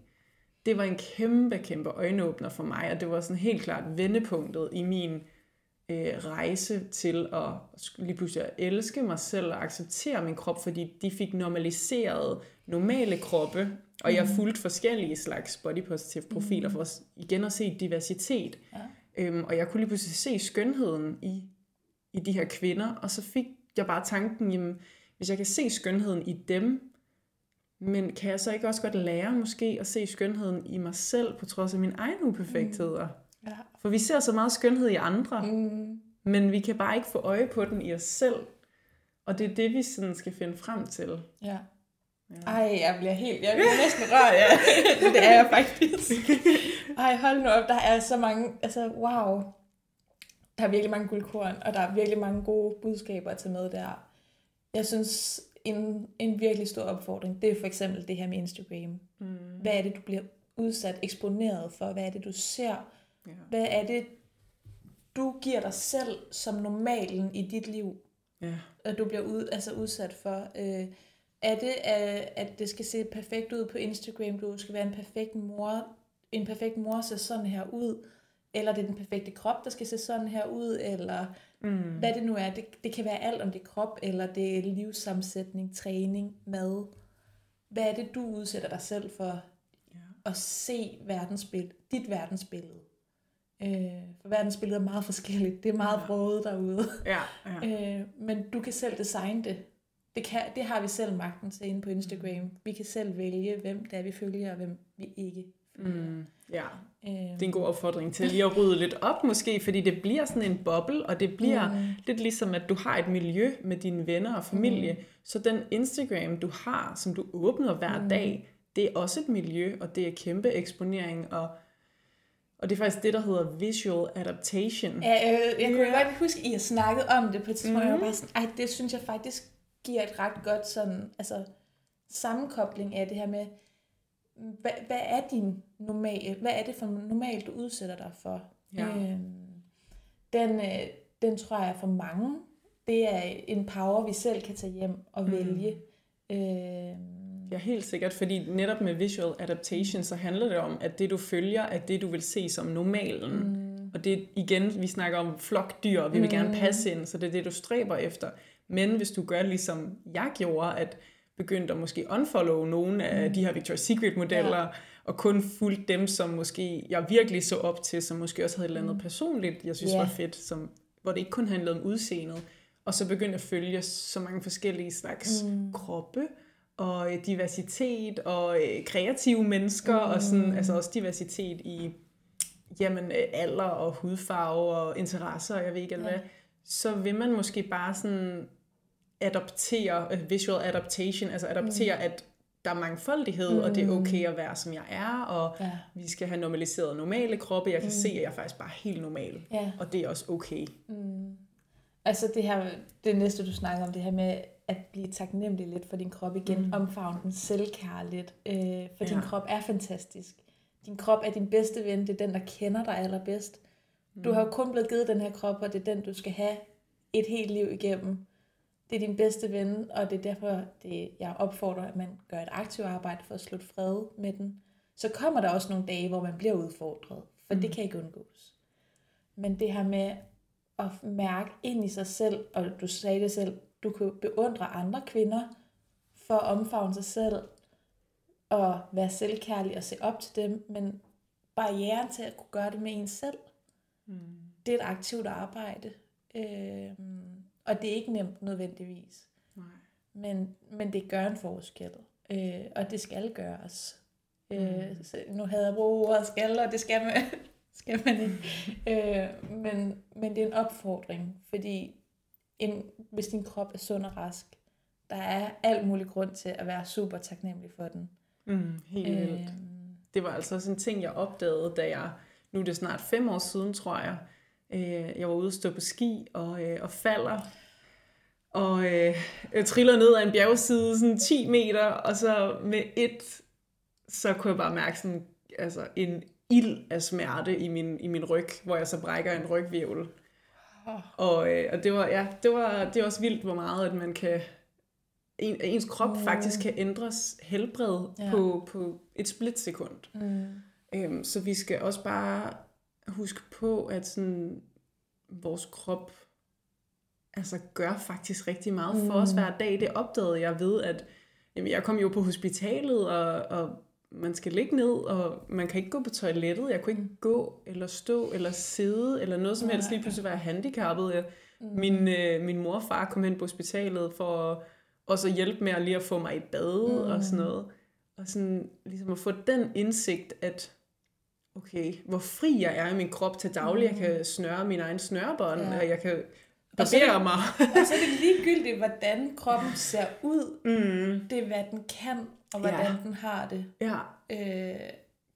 Det var en kæmpe, kæmpe øjenåbner for mig, og det var sådan helt klart vendepunktet i min øh, rejse til at lige pludselig at elske mig selv og acceptere min krop, fordi de fik normaliseret normale kroppe, og jeg mm. fulgte forskellige slags body positive profiler mm. for igen at se diversitet. Ja. Øhm, og jeg kunne lige pludselig se skønheden i, i de her kvinder, og så fik jeg bare tanken, jamen, hvis jeg kan se skønheden i dem, men kan jeg så ikke også godt lære måske at se skønheden i mig selv, på trods af mine egne uperfektheder? Mm. Ja. For vi ser så meget skønhed i andre, mm. men vi kan bare ikke få øje på den i os selv. Og det er det, vi sådan skal finde frem til. Ja. ja. Ej, jeg bliver helt, jeg bliver næsten rørt, ja. det er jeg faktisk. Ej, hold nu op, der er så mange, altså wow. Der er virkelig mange guldkorn, og der er virkelig mange gode budskaber til med der. Jeg synes, en, en virkelig stor opfordring, det er for eksempel det her med Instagram. Mm. Hvad er det, du bliver udsat, eksponeret for? Hvad er det, du ser? Ja. Hvad er det, du giver dig selv som normalen i dit liv, ja. at du bliver ud, altså udsat for? Øh, er det, at det skal se perfekt ud på Instagram, du skal være en perfekt mor, en perfekt mor ser sådan her ud, eller det er den perfekte krop, der skal se sådan her ud, eller mm. hvad det nu er. Det, det kan være alt om det er krop, eller det er livssammensætning, træning, mad. Hvad er det, du udsætter dig selv for ja. at se verdensbillede, dit verdensbillede? Øh, for verdensbilledet er meget forskelligt. Det er meget ja. derude. Ja, ja. Øh, men du kan selv designe det. Det, kan, det har vi selv magten til inde på Instagram. Vi kan selv vælge, hvem det er, vi følger, og hvem vi ikke. Mm, ja, øh. det er en god opfordring til lige at rydde lidt op måske, fordi det bliver sådan en boble, og det bliver mm. lidt ligesom, at du har et miljø med dine venner og familie. Mm. Så den Instagram, du har, som du åbner hver mm. dag, det er også et miljø, og det er kæmpe eksponering, og og det er faktisk det, der hedder visual adaptation. Ja, øh, jeg kunne ja. godt huske, at I har snakket om det på et tidspunkt. Mm. Jeg var bare sådan, ej, det synes jeg faktisk giver et ret godt sådan, altså, sammenkobling af det her med, hvad, hvad er din normal, hvad er det for normalt, du udsætter dig for? Ja. Øhm, den, øh, den tror jeg for mange, det er en power, vi selv kan tage hjem og mm. vælge. Øhm, Ja, helt sikkert, fordi netop med visual adaptation, så handler det om, at det du følger, er det du vil se som normalen. Mm. Og det igen, vi snakker om flokdyr, og vi vil mm. gerne passe ind, så det er det, du stræber efter. Men hvis du gør ligesom jeg gjorde, at begyndte at måske unfollow nogle af mm. de her Victoria's Secret modeller, ja. og kun fulgte dem, som måske jeg virkelig så op til, som måske også havde et eller andet mm. personligt, jeg synes yeah. var fedt, som, hvor det ikke kun handlede om udseendet. Og så begyndte at følge så mange forskellige slags mm. kroppe, og øh, diversitet og øh, kreative mennesker mm. og sådan altså også diversitet i jamen øh, alder og hudfarve og interesser og jeg ved ikke ja. hvad så vil man måske bare sådan adoptere uh, visual adaptation altså adoptere mm. at der er mangfoldighed, mm. og det er okay at være, som jeg er, og Ja. vi skal have normaliseret normale kroppe. Jeg kan mm. se, at jeg er faktisk bare er helt normal, Ja. og det er også okay. Altså det her, det næste du snakker om, det her med at blive taknemmelig lidt for din krop igen, Mm. mm. omfavne den selvkærligt, øh, for Ja. din krop er fantastisk. Din krop er din bedste ven, det er den, der kender dig allerbedst. Du har jo kun blevet givet den her krop, og det er den, du skal have et helt liv igennem. Det er din bedste ven, og det er derfor, det, jeg opfordrer, at man gør et aktivt arbejde for at slutte fred med den. Så kommer der også nogle dage, hvor man bliver udfordret, for mm. det kan ikke undgås. Men det her med at mærke ind i sig selv, og du sagde det selv, du kan beundre andre kvinder for at omfavne sig selv, og være selvkærlig og se op til dem, men barrieren til at kunne gøre det med en selv, Mm. det er et aktivt arbejde. Øh, og det er ikke nemt nødvendigvis. Nej. Men, men det gør en forskel. Øh, og det skal gøres. Øh, så nu havde jeg brugt ordet skal, og det skal man, skal man ikke. Øh, men, men det er en opfordring, fordi en, hvis din krop er sund og rask, der er alt mulig grund til at være super taknemmelig for den. Mm, helt vildt. Øh, Det var altså også en ting, jeg opdagede, da jeg, nu er det snart fem år siden, tror jeg, øh, jeg var ude at stå på ski og, øh, og falder, og øh, jeg triller ned ad en bjergside, sådan 10 meter, og så med et, så kunne jeg bare mærke sådan, altså en ild af smerte i min, i min ryg, hvor jeg så brækker en rygvirvel. Og, øh, og det var, ja, det var, det er også vildt, hvor meget, at man kan, en, ens krop Mm. faktisk kan ændres helbred Ja. på, på et splitsekund. mm, Øhm, så vi skal også bare huske på, at sådan, vores krop altså, gør faktisk rigtig meget for os Mm. hver dag. Det opdagede jeg ved, at jamen, jeg kom jo på hospitalet, og, og man skal ligge ned, og man kan ikke gå på toilettet. Jeg kunne ikke gå, eller stå, eller sidde, eller noget som helst. Nej. Lige pludselig var jeg handicappet. Jeg, mm, min, øh, min mor og far kom hen på hospitalet for at også at hjælpe med at lige at få mig i bad mm. og sådan noget. Og sådan ligesom at få den indsigt, at okay, hvor fri jeg er i min krop til daglig. Jeg kan snøre min egen snørebånd, Ja. og jeg kan Og er barbere mig. og så er det ligegyldigt, hvordan kroppen ser ud. mm. Det er, hvad den kan, og hvordan Ja. den har det. Ja, Øh,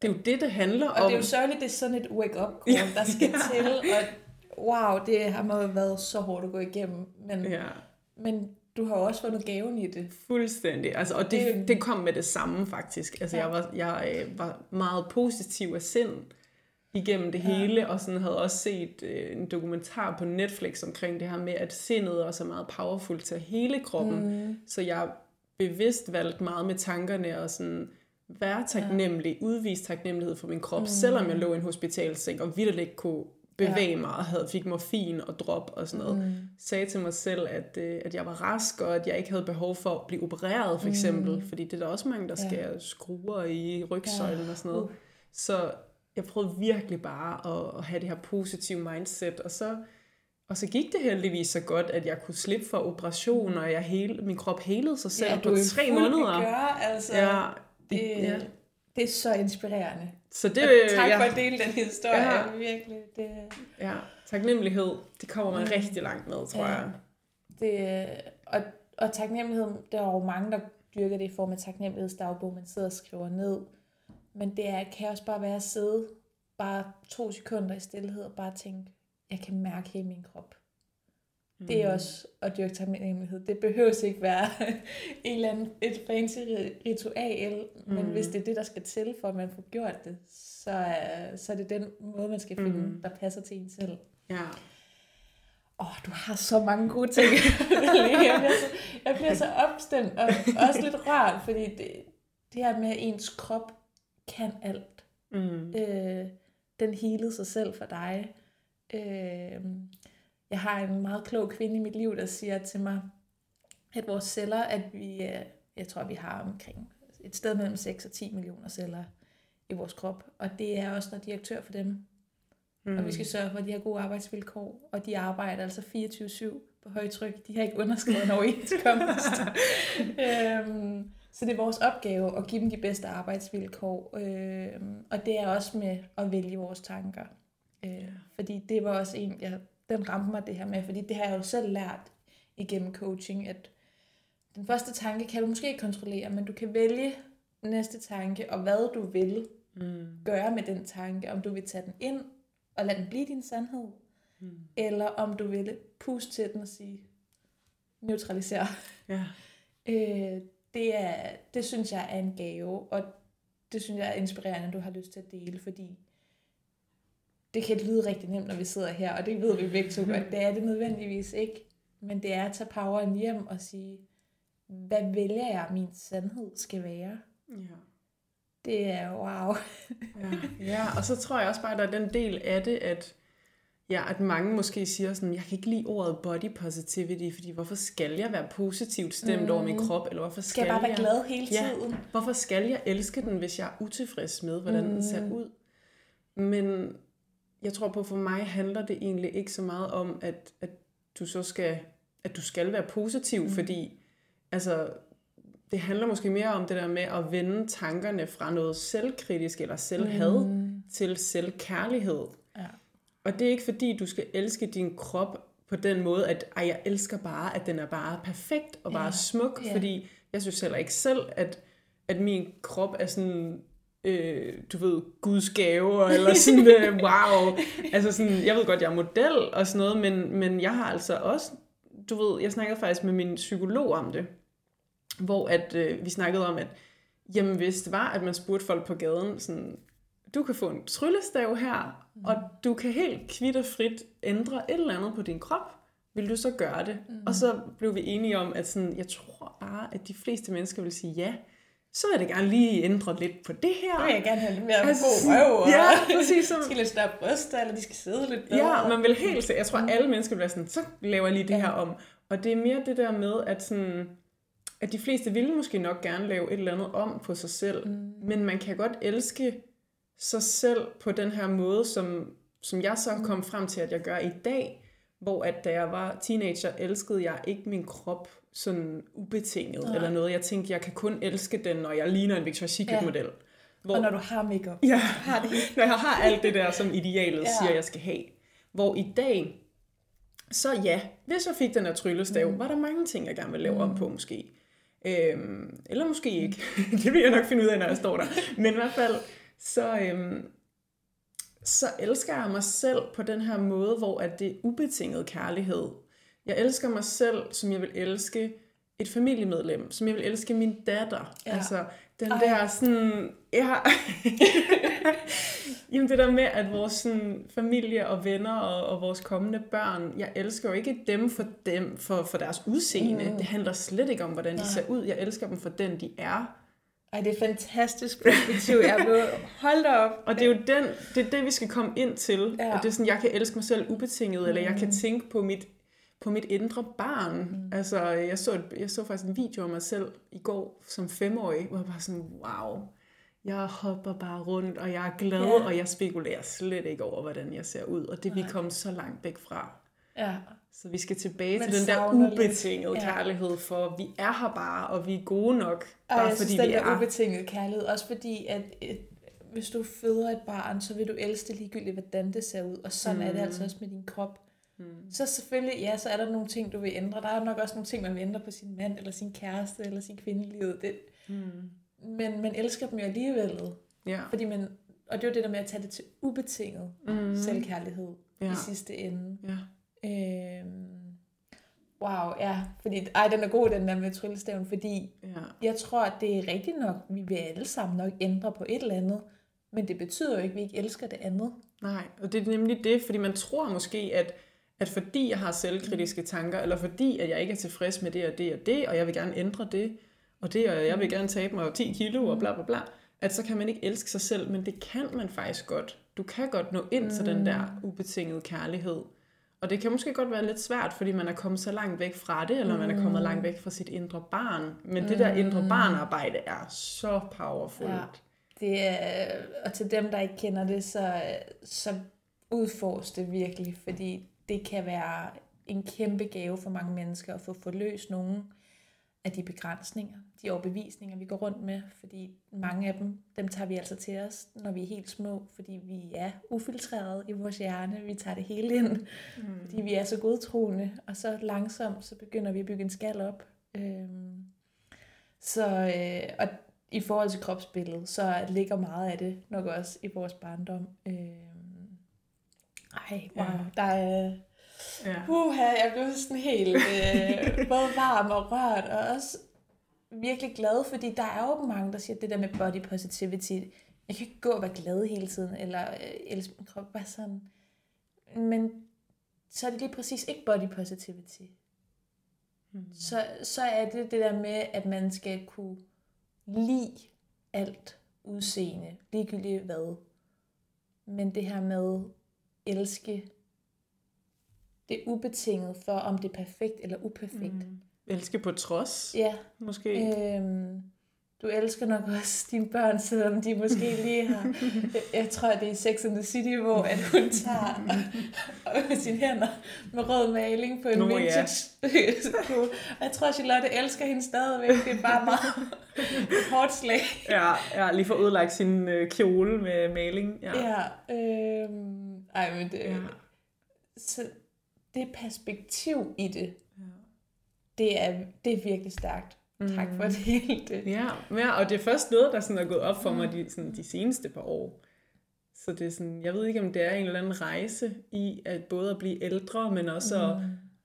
det er jo det, det handler og om. det er jo sørgeligt, det er sådan et wake-up call, der skal Ja. til. Og wow, det har må have været så hårdt at gå igennem. Men, Ja, men du har jo også fundet gaven i det. fuldstændig. Altså, og det, Det- det kom med det samme faktisk. Altså, Ja. jeg, var, jeg øh, var meget positiv af sind igennem det Ja. hele, og sådan havde også set øh, en dokumentar på Netflix omkring det her med, at sindet også er meget powerful til hele kroppen. Mm. Så jeg bevidst valgt meget med tankerne og sådan være taknemmelig, ja. udvise taknemmelighed for min krop, mm. selvom jeg lå i en hospitalseng og vildt ikke kunne bevæge ja. mig og havde, fik morfin og drop og sådan noget. Mm. Sagde til mig selv, at, øh, at jeg var rask, og at jeg ikke havde behov for at blive opereret for eksempel, mm. fordi det er der også mange, der Ja. skal skruer i rygsøjlen Ja. og sådan noget. Uh. Så jeg prøvede virkelig bare at, at have det her positive mindset, og så, og så gik det heldigvis så godt, at jeg kunne slippe for operation, og jeg hele, min krop helede sig selv Ja, på du er tre måneder. Gør, altså, Ja, det, det, ja. Det er så inspirerende. Så det, Og tak ja, for at dele den historie, Ja. ja. virkelig. Det, ja, taknemmelighed, det kommer man Mm. rigtig langt med, tror Ja. jeg. det, og, og taknemmelighed, der er jo mange, der dyrker det i form af taknemmelighedsdagbog, man sidder og skriver ned. Men det er, kan også bare være at sidde bare to sekunder i stillhed og bare tænke, jeg kan mærke hele min krop. Det er også at dyrke taknemmelighed. Det behøves ikke være en eller anden, et fancy ri- ritual, men Mm. hvis det er det, der skal til, for at man får gjort det, så så er det den måde, man skal finde, Mm. der passer til en selv. Ja. Åh, oh, du har så mange gode ting. jeg, bliver så, jeg bliver så opstemt og også lidt rørt, fordi det, det her med, at ens krop kan alt. Mm. Øh, den healede sig selv for dig. Øh, jeg har en meget klog kvinde i mit liv, der siger til mig, at vores celler, at vi, øh, jeg tror, vi har omkring et sted mellem 6 og 10 millioner celler i vores krop, og det er også noget direktør for dem. Mm. Og vi skal sørge for, at de har gode arbejdsvilkår, og de arbejder altså 24-7 på højtryk. De har ikke underskrevet en overenskomst. øhm, så det er vores opgave at give dem de bedste arbejdsvilkår. Øhm, og det er også med at vælge vores tanker. Øh, fordi det var også en, jeg, den ramte mig det her med, fordi det har jeg jo selv lært igennem coaching, at den første tanke kan du måske ikke kontrollere, men du kan vælge næste tanke, og hvad du vil Mm. gøre med den tanke. Om du vil tage den ind og lade den blive din sandhed, Mm. eller om du vil puste til den og sige, neutralisere. Ja. Øh, det, er, det synes jeg er en gave, og det synes jeg er inspirerende, at du har lyst til at dele, fordi det kan lyde rigtig nemt, når vi sidder her, og det ved vi begge to godt. Det er det nødvendigvis ikke, men det er at tage poweren hjem og sige, hvad vælger jeg, min sandhed skal være? Ja. Det er wow. Ja. ja, og så tror jeg også bare, at der er den del af det, at, ja, at mange måske siger sådan, jeg kan ikke lide ordet body positivity, fordi hvorfor skal jeg være positivt stemt mm. over min krop, eller hvorfor Skal skal, jeg bare være jeg... glad hele Ja. tiden? Hvorfor skal jeg elske den, hvis jeg er utilfreds med, hvordan mm. den ser ud? Men jeg tror på, for mig handler det egentlig ikke så meget om, at, at du så skal, at du skal være positiv, mm. fordi altså, det handler måske mere om det der med at vende tankerne fra noget selvkritisk eller selvhad mm. til selvkærlighed. Ja. Og det er ikke fordi, du skal elske din krop på den måde, at Ej, jeg elsker bare, at den er bare perfekt og bare Ja. smuk, Ja. fordi jeg synes heller ikke selv, at, at min krop er sådan, øh, du ved, Guds gave, eller sådan, øh, wow. Altså sådan, jeg ved godt, jeg er model og sådan noget, men, men jeg har altså også, du ved, jeg snakkede faktisk med min psykolog om det, hvor at, øh, vi snakkede om, at jamen, hvis det var, at man spurgte folk på gaden, sådan, du kan få en tryllestav her, mm. og du kan helt kvitt og frit ændre et eller andet på din krop, vil du så gøre det? Mm. Og så blev vi enige om, at sådan, jeg tror bare, at de fleste mennesker vil sige ja. Så vil jeg da gerne lige ændre lidt på det her. Nu vil jeg gerne have lidt mere Altså, god røv, og ja, præcis. Så, de skal lidt større bryster, eller de skal sidde lidt bedre. Ja, man vil helt. Jeg tror, alle mennesker bliver sådan, så laver jeg lige det her om. Og det er mere det der med, at, sådan, at de fleste ville måske nok gerne lave et eller andet om på sig selv. Mm. Men man kan godt elske sig selv på den her måde, som, som jeg så kom frem til, at jeg gør i dag. Hvor at da jeg var teenager, elskede jeg ikke min krop sådan ubetinget Nej. eller noget. Jeg tænkte, jeg kan kun elske den, når jeg ligner en Victoria's Secret-model. Hvor, Og når du har makeup. Ja, Har det når jeg har alt det der, som idealet Ja. ja. siger, jeg skal have. Hvor i dag, så ja, hvis jeg fik den her tryllestav, mm. var der mange ting, jeg gerne ville lave mm. om på måske. Øhm, eller måske ikke. det vil jeg nok finde ud af, når jeg står der. Men i hvert fald, så, øhm, så elsker jeg mig selv på den her måde, hvor at det er ubetinget kærlighed. Jeg elsker mig selv, som jeg vil elske et familiemedlem, som jeg vil elske min datter. Ja. Ja. Altså, den Ej. der sådan... Ja. Jamen det der med, at vores sådan, familie og venner og, og vores kommende børn, jeg elsker jo ikke dem for dem for, for deres udseende. Mm. Det handler slet ikke om, hvordan de Nej. ser ud. Jeg elsker dem for den, de er. Ej, det er fantastisk perspektiv. Jeg er blevet... Hold da op. Og det er jo den, det, er det, vi skal komme ind til. Ja. At det er sådan, jeg kan elske mig selv ubetinget, mm. eller jeg kan tænke på mit, på mit indre barn. Mm. Altså, jeg så, jeg så faktisk en video af mig selv i går som femårig, hvor jeg bare sådan, wow, jeg hopper bare rundt, og jeg er glad, ja. og jeg spekulerer slet ikke over, hvordan jeg ser ud. Og det vi kommet så langt væk fra. Ja. Så vi skal tilbage Man til den der lidt. ubetingede Ja. kærlighed, for vi er her bare, og vi er gode nok, Og bare jeg fordi synes, den vi der er. ubetingede kærlighed, også fordi, at et, hvis du føder et barn, så vil du elske det ligegyldigt, hvordan det ser ud. Og sådan mm. er det altså også med din krop. Mm. Så selvfølgelig, ja, så er der nogle ting, du vil ændre. Der er nok også nogle ting, man vil ændre på sin mand, eller sin kæreste, eller sin kvinde i livet. Det, Mm. men man elsker dem jo alligevel. Ja. Fordi man, og det er jo det der med at tage det til ubetinget Mm. selvkærlighed Ja. i sidste ende. Ja. Øhm, wow, ja. Fordi, ej, den er god, den der med tryllestaven, fordi Ja. jeg tror, at det er rigtigt nok, vi vil alle sammen nok ændre på et eller andet, men det betyder jo ikke, at vi ikke elsker det andet. Nej, og det er nemlig det, fordi man tror måske, at, at fordi jeg har selvkritiske tanker, eller fordi at jeg ikke er tilfreds med det og det og det, og jeg vil gerne ændre det, og det, og jeg vil gerne tabe mig 10 kilo, og bla bla bla, at så kan man ikke elske sig selv, men det kan man faktisk godt. Du kan godt nå ind til den der ubetingede kærlighed. Og det kan måske godt være lidt svært, fordi man er kommet så langt væk fra det, eller man er kommet langt væk fra sit indre barn. Men det der indre barnarbejde er så powerful. Ja. Det er, og til dem, der ikke kender det, så, så udforsk det virkelig, fordi det kan være en kæmpe gave for mange mennesker at få forløst nogle af de begrænsninger, de overbevisninger, vi går rundt med, fordi mange af dem, dem tager vi altså til os, når vi er helt små, fordi vi er ufiltreret i vores hjerne, vi tager det hele ind, mm. fordi vi er så godtroende, og så langsomt, så begynder vi at bygge en skal op, øhm, Så, øh, og i forhold til kropsbilledet, så ligger meget af det nok også i vores barndom. Øh, ej, wow, ja. der er... Ja. Uh, jeg blev sådan helt øh, både varm og rørt, og også virkelig glad, fordi der er jo mange, der siger det der med body positivity. Jeg kan ikke gå og være glad hele tiden, eller øh, elske min krop, bare sådan. Men så er det lige præcis ikke body positivity. Mm. Så, så er det det der med, at man skal kunne lide alt udseende, ligegyldigt hvad. Men det her med elske det er ubetinget for, om det er perfekt eller uperfekt. Mm. Elske på trods, ja. måske. Øhm, du elsker nok også dine børn, selvom de måske lige har... Jeg tror, det er i Sex and the City, hvor at hun tager med sine hænder med rød maling på en Nå, vintage ja. Og jeg tror, Charlotte elsker hende stadigvæk. Det er bare meget hårdt slag. Ja, ja, lige for udlagt sin øh, kjole med maling. Ja, ja øhm, ej, men det... Ja. Så det perspektiv i det, ja. det, er, det er virkelig stærkt. Tak for det hele det. Ja, ja, og det er først noget, der sådan er gået op for mig de, sådan, de seneste par år. Så det er sådan, jeg ved ikke, om det er en eller anden rejse i at både at blive ældre, men også mm. at,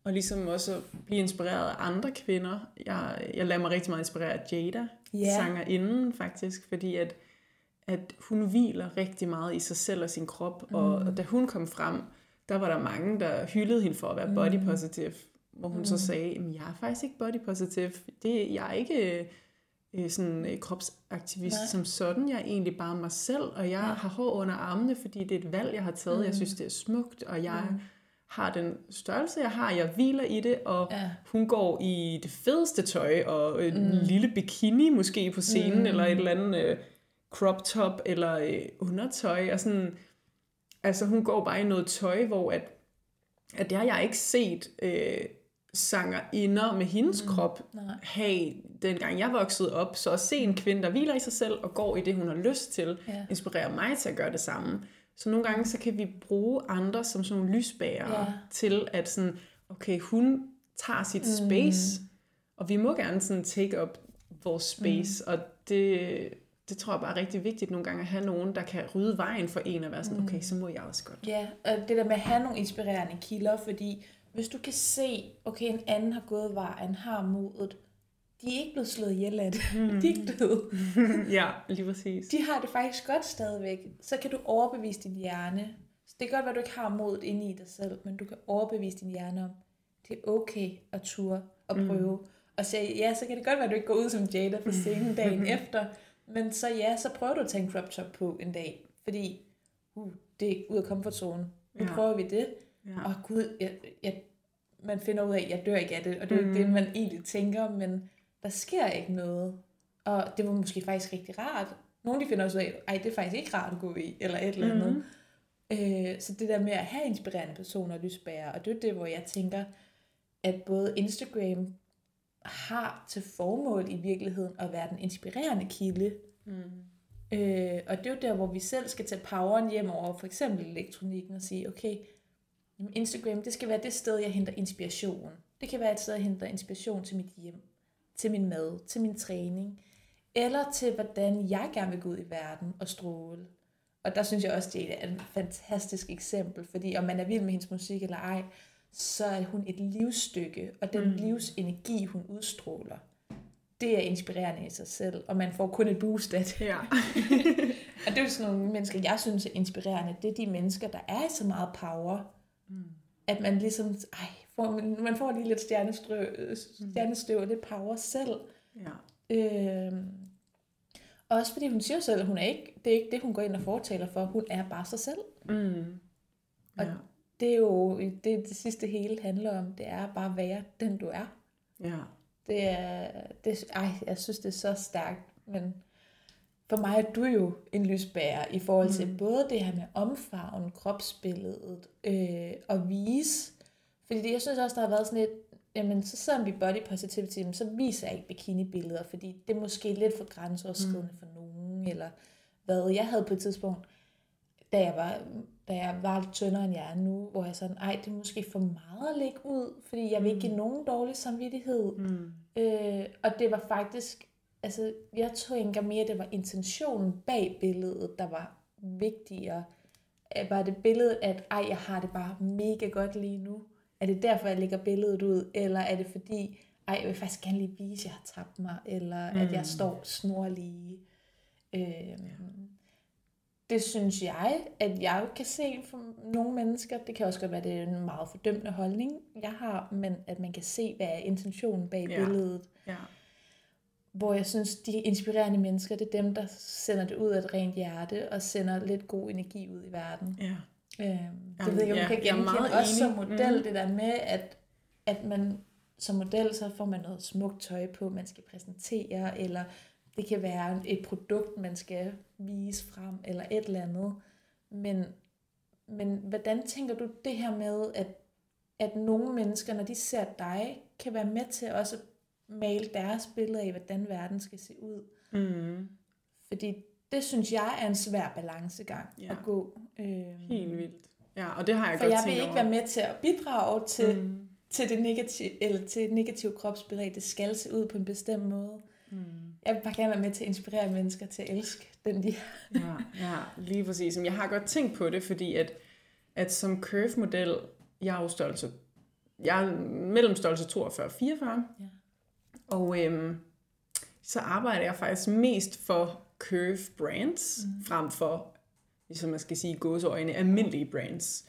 og ligesom også at blive inspireret af andre kvinder. Jeg, jeg lader mig rigtig meget inspirere af Jada, yeah. sanger inden faktisk, fordi at, at hun hviler rigtig meget i sig selv og sin krop, mm. og, og da hun kom frem, der var der mange, der hyldede hende for at være body positive hvor hun mm. så sagde, at jeg er faktisk ikke body positive. Det, jeg er ikke øh, sådan øh, kropsaktivist Nej. som sådan. Jeg er egentlig bare mig selv, og jeg ja. har hår under armene, fordi det er et valg, jeg har taget. Mm. Jeg synes, det er smukt, og jeg mm. har den størrelse, jeg har. Jeg hviler i det, og ja. hun går i det fedeste tøj, og en mm. lille bikini måske på scenen, mm. eller et eller andet øh, crop top, eller øh, undertøj, og sådan... Altså, hun går bare i noget tøj, hvor at, at det har jeg ikke set øh, sanger inder med hendes mm. krop have, dengang jeg voksede op. Så at se en kvinde, der hviler i sig selv og går i det, hun har lyst til, ja. inspirerer mig til at gøre det samme. Så nogle gange, så kan vi bruge andre som sådan nogle lysbærere ja. til at sådan, okay, hun tager sit mm. space, og vi må gerne sådan take up vores space, mm. og det, det tror jeg bare er rigtig vigtigt nogle gange at have nogen, der kan rydde vejen for en og være sådan, mm. okay, så må jeg også godt. Ja, og det der med at have nogle inspirerende kilder, fordi hvis du kan se, okay, en anden har gået vejen, har modet, de er ikke blevet slået ihjel af det. Mm. de er ikke døde. ja, lige præcis. De har det faktisk godt stadigvæk. Så kan du overbevise din hjerne. Så det kan godt være, at du ikke har modet inde i dig selv, men du kan overbevise din hjerne om, det er okay at ture og mm. prøve. Mm. Og sige, ja, så kan det godt være, at du ikke går ud som Jada på scenen dagen efter, men så ja, så prøver du at tage en crop top på en dag, fordi uh, det er ud af komfortzonen. Nu ja. prøver vi det. Ja. Og gud, jeg, jeg, man finder ud af, at jeg dør ikke af det, og det er mm. ikke det, man egentlig tænker, men der sker ikke noget. Og det var måske faktisk rigtig rart. Nogle de finder også ud af, at det er faktisk ikke rart at gå i, eller et eller andet. Mm. Øh, så det der med at have inspirerende personer og lysbærer, og det er det, hvor jeg tænker, at både Instagram har til formål i virkeligheden at være den inspirerende kilde. Mm. Øh, og det er jo der, hvor vi selv skal tage poweren hjem over for eksempel elektronikken og sige, okay, Instagram, det skal være det sted, jeg henter inspiration. Det kan være et sted, jeg henter inspiration til mit hjem, til min mad, til min træning, eller til, hvordan jeg gerne vil gå ud i verden og stråle. Og der synes jeg også, det er et fantastisk eksempel, fordi om man er vild med hendes musik eller ej, så er hun et livsstykke, og den mm. livsenergi, hun udstråler, det er inspirerende i sig selv, og man får kun et boost af det. Ja. og det er sådan nogle mennesker, jeg synes er inspirerende. Det er de mennesker, der er i så meget power, Mm. At man ligesom, ej, får, man får lige lidt stjernestøv, stjernestøv og lidt power selv. Ja. Øhm, også fordi hun siger selv, at hun er ikke, det er ikke det, hun går ind og fortaler for. Hun er bare sig selv. Mm. Ja. Og det er jo det, det sidste hele handler om. Det er bare at være den, du er. Ja. Det er, det, ej, jeg synes, det er så stærkt. Men for mig er du jo en lysbærer i forhold til mm. både det her med omfavn, kropsbilledet øh, og vise. Fordi det, jeg synes også, der har været sådan et, jamen så selvom vi body positivity, så viser jeg ikke bikini-billeder, fordi det er måske lidt for grænseoverskridende mm. for nogen, eller hvad. Jeg havde på et tidspunkt, da jeg var, da jeg var lidt tyndere end jeg er nu, hvor jeg sådan, ej, det er måske for meget at lægge ud, fordi jeg vil ikke give mm. nogen dårlig samvittighed. Mm. Øh, og det var faktisk altså, jeg tænker mere, det var intentionen bag billedet, der var vigtigere. Øh, Var det billedet, at ej, jeg har det bare mega godt lige nu? Er det derfor, jeg lægger billedet ud? Eller er det fordi, ej, jeg vil faktisk gerne lige vise, at jeg har tabt mig? Eller mm. at jeg står snorlige? Øhm, det synes jeg, at jeg kan se for nogle mennesker, det kan også godt være, det er en meget fordømmende holdning, jeg har, men at man kan se, hvad er intentionen bag Ja. billedet. Ja. Hvor jeg synes, de inspirerende mennesker, det er dem, der sender det ud af et rent hjerte, og sender lidt god energi ud i verden. Ja. Øhm, det Jamen, ved jeg, ja, kan genkende også som model, Mhm. det der med, at, at man som model, så får man noget smukt tøj på, man skal præsentere, eller det kan være et produkt, man skal vise frem, eller et eller andet. Men, men hvordan tænker du det her med, at, at nogle mennesker, når de ser dig, kan være med til også at male deres billede af, hvordan verden skal se ud? Mm. Fordi det synes jeg er en svær balancegang Ja. at gå. Øhm, Helt vildt. Ja, og det har jeg For godt jeg vil ikke over. være med til at bidrage til. Mm. til det negative, eller til et negativt kropsbillede. Det skal se ud på en bestemt måde. Mm. Jeg vil bare gerne være med til at inspirere mennesker til at elske den, de er. Ja, ja, lige præcis. Jeg har godt tænkt på det, fordi at, at som curve-model, jeg er jo størrelse, jeg er mellem størrelse 42 og 44, Ja. og øhm, så arbejder jeg faktisk mest for curve brands, mm. frem for, ligesom man skal sige, gåseøjne, almindelige brands,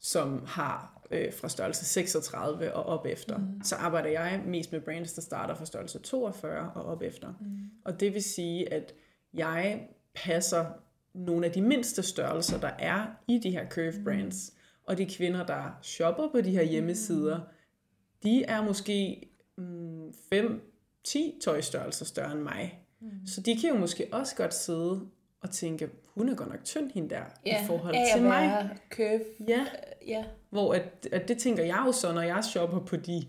som har øh, fra størrelse 36 og op efter. Mm. Så arbejder jeg mest med brands, der starter fra størrelse 42 og op efter. Mm. Og det vil sige, at jeg passer nogle af de mindste størrelser, der er i de her curve brands. Mm. Og de kvinder, der shopper på de her hjemmesider, de er måske 5-10 tøjstørrelser større end mig. Mm. Så de kan jo måske også godt sidde og tænke, hun er godt nok tynd, hende der, i forhold af til mig. curve. Ja, Ja. hvor at, at det tænker jeg jo så, når jeg shopper på de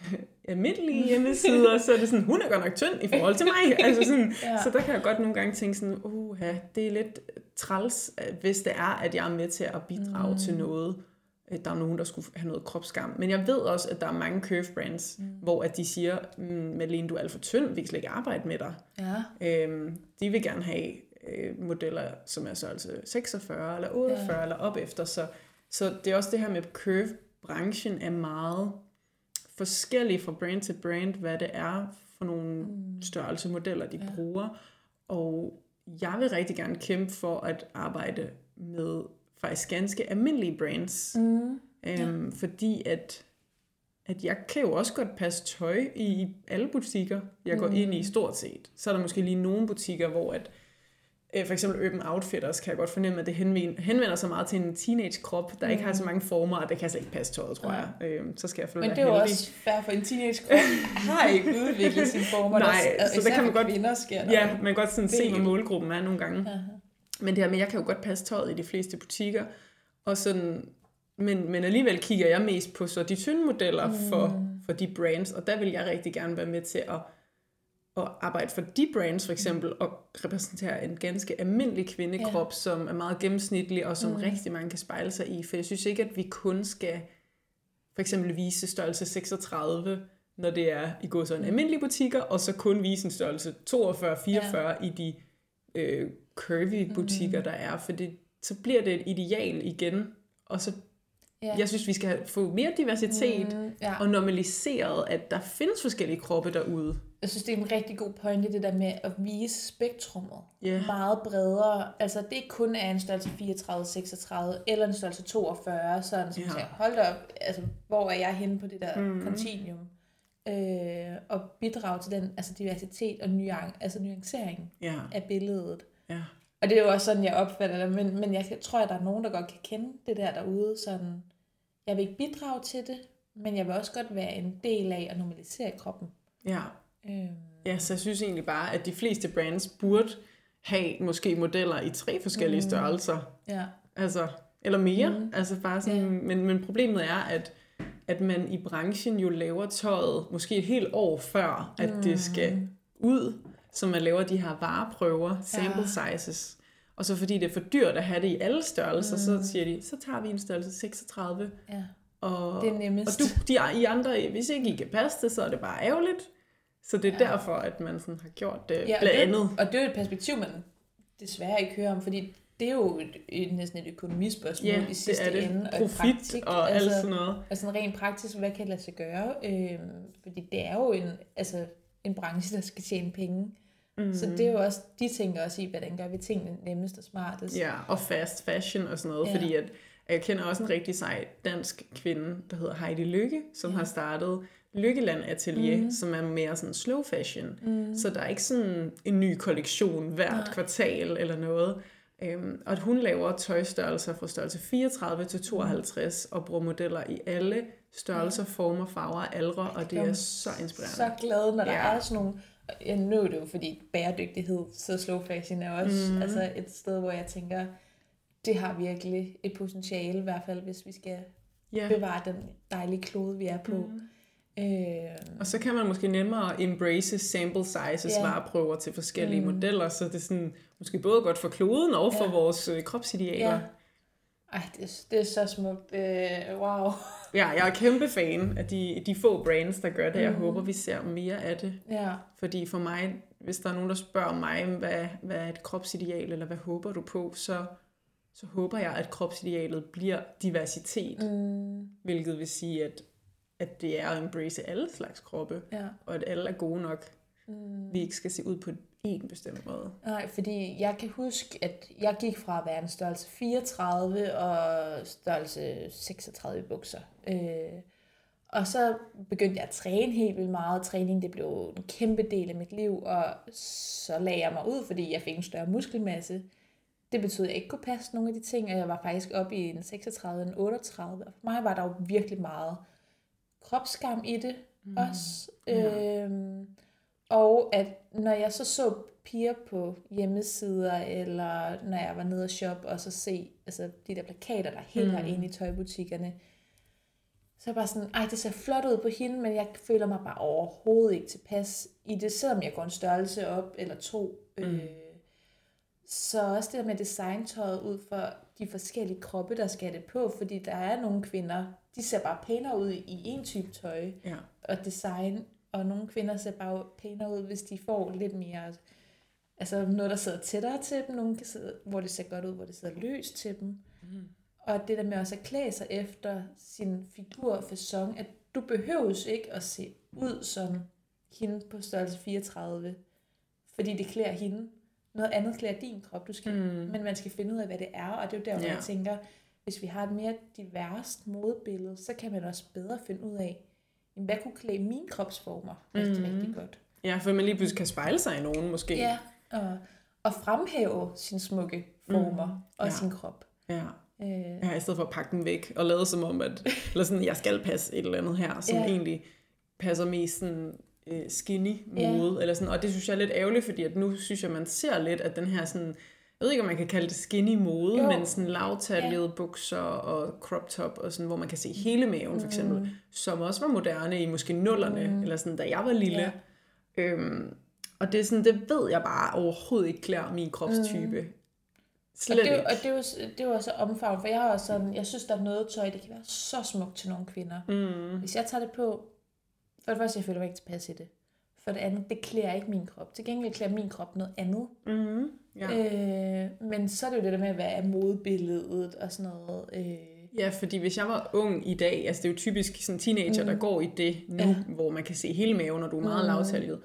almindelige hjemmesider, så er det sådan, hun er godt nok tynd i forhold til mig. Altså sådan, Ja. ja. Så der kan jeg godt nogle gange tænke sådan, uh, det er lidt træls, hvis det er, at jeg er med til at bidrage mm. til noget. Der er nogen, der skulle have noget kropsskam. Men jeg ved også, at der er mange curve brands, mm. hvor at de siger, mm, Malene, du er alt for tynd, vi kan slet ikke arbejde med dig. Ja. Øhm, de vil gerne have øh, modeller, som er så altså 46 eller 48 ja. eller op efter. Så, så det er også det her med curve-branchen er meget forskellig fra brand til brand, hvad det er for nogle mm. størrelse modeller, de ja. bruger. Og jeg vil rigtig gerne kæmpe for at arbejde med faktisk ganske almindelige brands. Mm. Øhm, fordi at, at jeg kan jo også godt passe tøj i alle butikker, jeg går mm. ind i stort set. Så er der måske lige nogle butikker, hvor at, for eksempel Urban Outfitters, kan jeg godt fornemme, at det henvender, sig meget til en teenage-krop, der mm. ikke har så mange former, og det kan slet ikke passe tøjet, tror jeg. Øhm, så skal jeg Men det er jo også fair for en teenage krop. har ikke udviklet sine former. Nej, der, så der kan man godt- kvinder sker. Ja, man kan godt sådan se, hvad målgruppen er nogle gange. Aha. Men det her med, jeg kan jo godt passe tøjet i de fleste butikker, og sådan, men, men alligevel kigger jeg mest på så de tynde modeller mm. for, for de brands, og der vil jeg rigtig gerne være med til at, at arbejde for de brands for eksempel, og repræsentere en ganske almindelig kvindekrop, ja. som er meget gennemsnitlig, og som mm. rigtig mange kan spejle sig i, for jeg synes ikke, at vi kun skal for eksempel vise størrelse 36, når det er i går sådan almindelige butikker, og så kun vise en størrelse 42-44 ja. i de øh, curvy butikker, mm. der er, for det, så bliver det et ideal igen, og så Ja. jeg synes, vi skal få mere diversitet Mm, ja. og normaliseret, at der findes forskellige kroppe derude. Jeg synes, det er en rigtig god pointe, det der med at vise spektrummet Ja. meget bredere. Altså, det ikke kun er en størrelse 34, 36 eller en størrelse 42, sådan som ja. siger, hold da op, altså, hvor er jeg henne på det der mm. continuum? Øh, og bidrage til den altså diversitet og nuan, altså nuancering Ja, af billedet. ja. Og det er jo også sådan, jeg opfatter det, men, men jeg tror, at der er nogen, der godt kan kende det der derude, sådan, jeg vil ikke bidrage til det, men jeg vil også godt være en del af at normalisere kroppen. ja. Øh, Ja, så jeg synes egentlig bare, at de fleste brands burde have måske modeller i tre forskellige mm. størrelser. ja. Altså, eller mere. Mm. Mm. Altså bare sådan, Ja. men, men problemet er, at, at man i branchen jo laver tøjet måske et helt år før, at mm. det skal ud, så man laver de her vareprøver, sample Ja. sizes. Og så fordi det er for dyrt at have det i alle størrelser, mm. så siger de, så tager vi en størrelse 36. ja. Og, Det er nemmest. Og du, de, I andre, hvis ikke I kan passe det, så er det bare ærgerligt. Så det er ja. derfor, at man sådan har gjort det Ja, og blandt det, andet. og det er jo et perspektiv, man desværre ikke hører om, fordi det er jo et, næsten et økonomispørgsmål Ja, i sidste det er det. ende. og Profit praktik, og alt sådan noget. Og sådan rent praktisk, hvad kan lade sig gøre? Øh, fordi det er jo en, altså, en branche, der skal tjene penge. Mm. Så det er jo også, de tænker også i, hvordan gør vi tingene nemmest og smartest. Ja, og fast fashion og sådan noget, Ja. fordi at, jeg kender også en rigtig sej dansk kvinde, der hedder Heidi Lykke, som ja. har startet Lykkeland Atelier, mm. som er mere sådan slow fashion. Mm. Så der er ikke sådan en ny kollektion hvert Nej. Kvartal eller noget. Øhm, og at hun laver tøjstørrelser fra størrelse 34 til 52 og bruger modeller i alle størrelser, former, farver aldre, og det er så inspirerende. Så glad, når der Ja. er sådan nogle... Jeg er det jo, fordi bæredygtighed, så slow fashion er også mm. altså et sted, hvor jeg tænker, det har virkelig et potentiale, i hvert fald hvis vi skal Ja. bevare den dejlige klode, vi er på. Mm. Øh, Og så kan man måske nemmere embrace sample sizes, yeah. vareprøver til forskellige Mm. mm. modeller, så det er sådan, måske både godt for kloden og for Ja. vores øh, kropsidealer. Ja. Ej, det, er- det er så smukt. Øh, wow. Ja, jeg er kæmpe fan af de, de få brands, der gør det. Jeg Mm. håber, vi ser mere af det. Ja. Fordi for mig, hvis der er nogen, der spørger mig, hvad, hvad er et kropsideal, eller hvad håber du på, så, så håber jeg, at kropsidealet bliver diversitet. Mm, Hvilket vil sige, at, at det er at embrace alle slags kroppe, ja. og at alle er gode nok. Mm. Vi ikke skal se ud på en bestemt måde. Nej, fordi jeg kan huske, at jeg gik fra at være en størrelse 34 og størrelse 36 i bukser. Øh, og så begyndte jeg at træne helt vildt meget. Træning det blev en kæmpe del af mit liv, og så lagde jeg mig ud, fordi jeg fik en større muskelmasse. Det betød, at jeg ikke kunne passe nogle af de ting, og jeg var faktisk oppe i en 36, en 38. Og for mig var der jo virkelig meget kropsskam i det mm. også. Ja. Øhm, og at når jeg så så piger på hjemmesider, eller når jeg var nede og shop, og så se altså, de der plakater, der hænger mm. inde i tøjbutikkerne, så er jeg bare sådan, ej, det ser flot ud på hende, men jeg føler mig bare overhovedet ikke tilpas i det, selvom jeg går en størrelse op eller to. Mm. Øh, så også det der med designtøjet ud for de forskellige kroppe, der skal det på, fordi der er nogle kvinder, de ser bare pænere ud i en type tøj Ja. og design, og nogle kvinder ser bare pænere ud, hvis de får lidt mere, altså noget, der sidder tættere til dem, nogle kan sidde, hvor det ser godt ud, hvor det sidder løst til dem. Mm. Og det der med også at klæde sig efter sin figur og fasong, at du behøves ikke at se ud som hende på størrelse 34, fordi det klæder hende. Noget andet klæder din krop, du skal, mm. men man skal finde ud af, hvad det er, og det er jo der, hvor Ja. jeg tænker, hvis vi har et mere diverst modebillede, så kan man også bedre finde ud af, hvad kunne klæde mine kropsformer rigtig, mm. rigtig godt. Ja, for man lige pludselig kan spejle sig i nogen, måske. Ja, og, og fremhæve sine smukke former mm. og Ja. sin krop. ja. Øh, Ja, i stedet for at pakke dem væk og lade som om, at eller sådan, jeg skal passe et eller andet her, som Ja. ja. egentlig passer mest sådan, øh, skinny Ja. mode. Eller sådan, og det synes jeg er lidt ærgerligt, fordi at nu synes jeg, man ser lidt, at den her sådan, jeg ved ikke, om man kan kalde det skinny mode, Jo. men sådan lavtallede ja. bukser og crop top, og sådan, hvor man kan se hele maven for eksempel, mm. som også var moderne i måske nullerne, mm. eller sådan, da jeg var lille. Ja. Øhm, og det er sådan, det ved jeg bare overhovedet ikke klæder min kropstype. Mm. og, Slet det, er jo- ikke. og det, er jo, det er jo også omfavn, for jeg har også sådan, jeg synes, der er noget tøj, det kan være så smukt til nogle kvinder. Mm. Hvis jeg tager det på, for det første, jeg føler mig ikke tilpas i det. For det andet, det klæder ikke min krop. Til gengæld klæder min krop noget andet. Mm. Ja. Øh, men så er det jo det der med, hvad er modebilledet og sådan noget. Øh, Ja, fordi hvis jeg var ung i dag, altså det er jo typisk sådan teenager, mm. der går i det nu, Ja. hvor man kan se hele maven, og du er meget Mm. lavtalget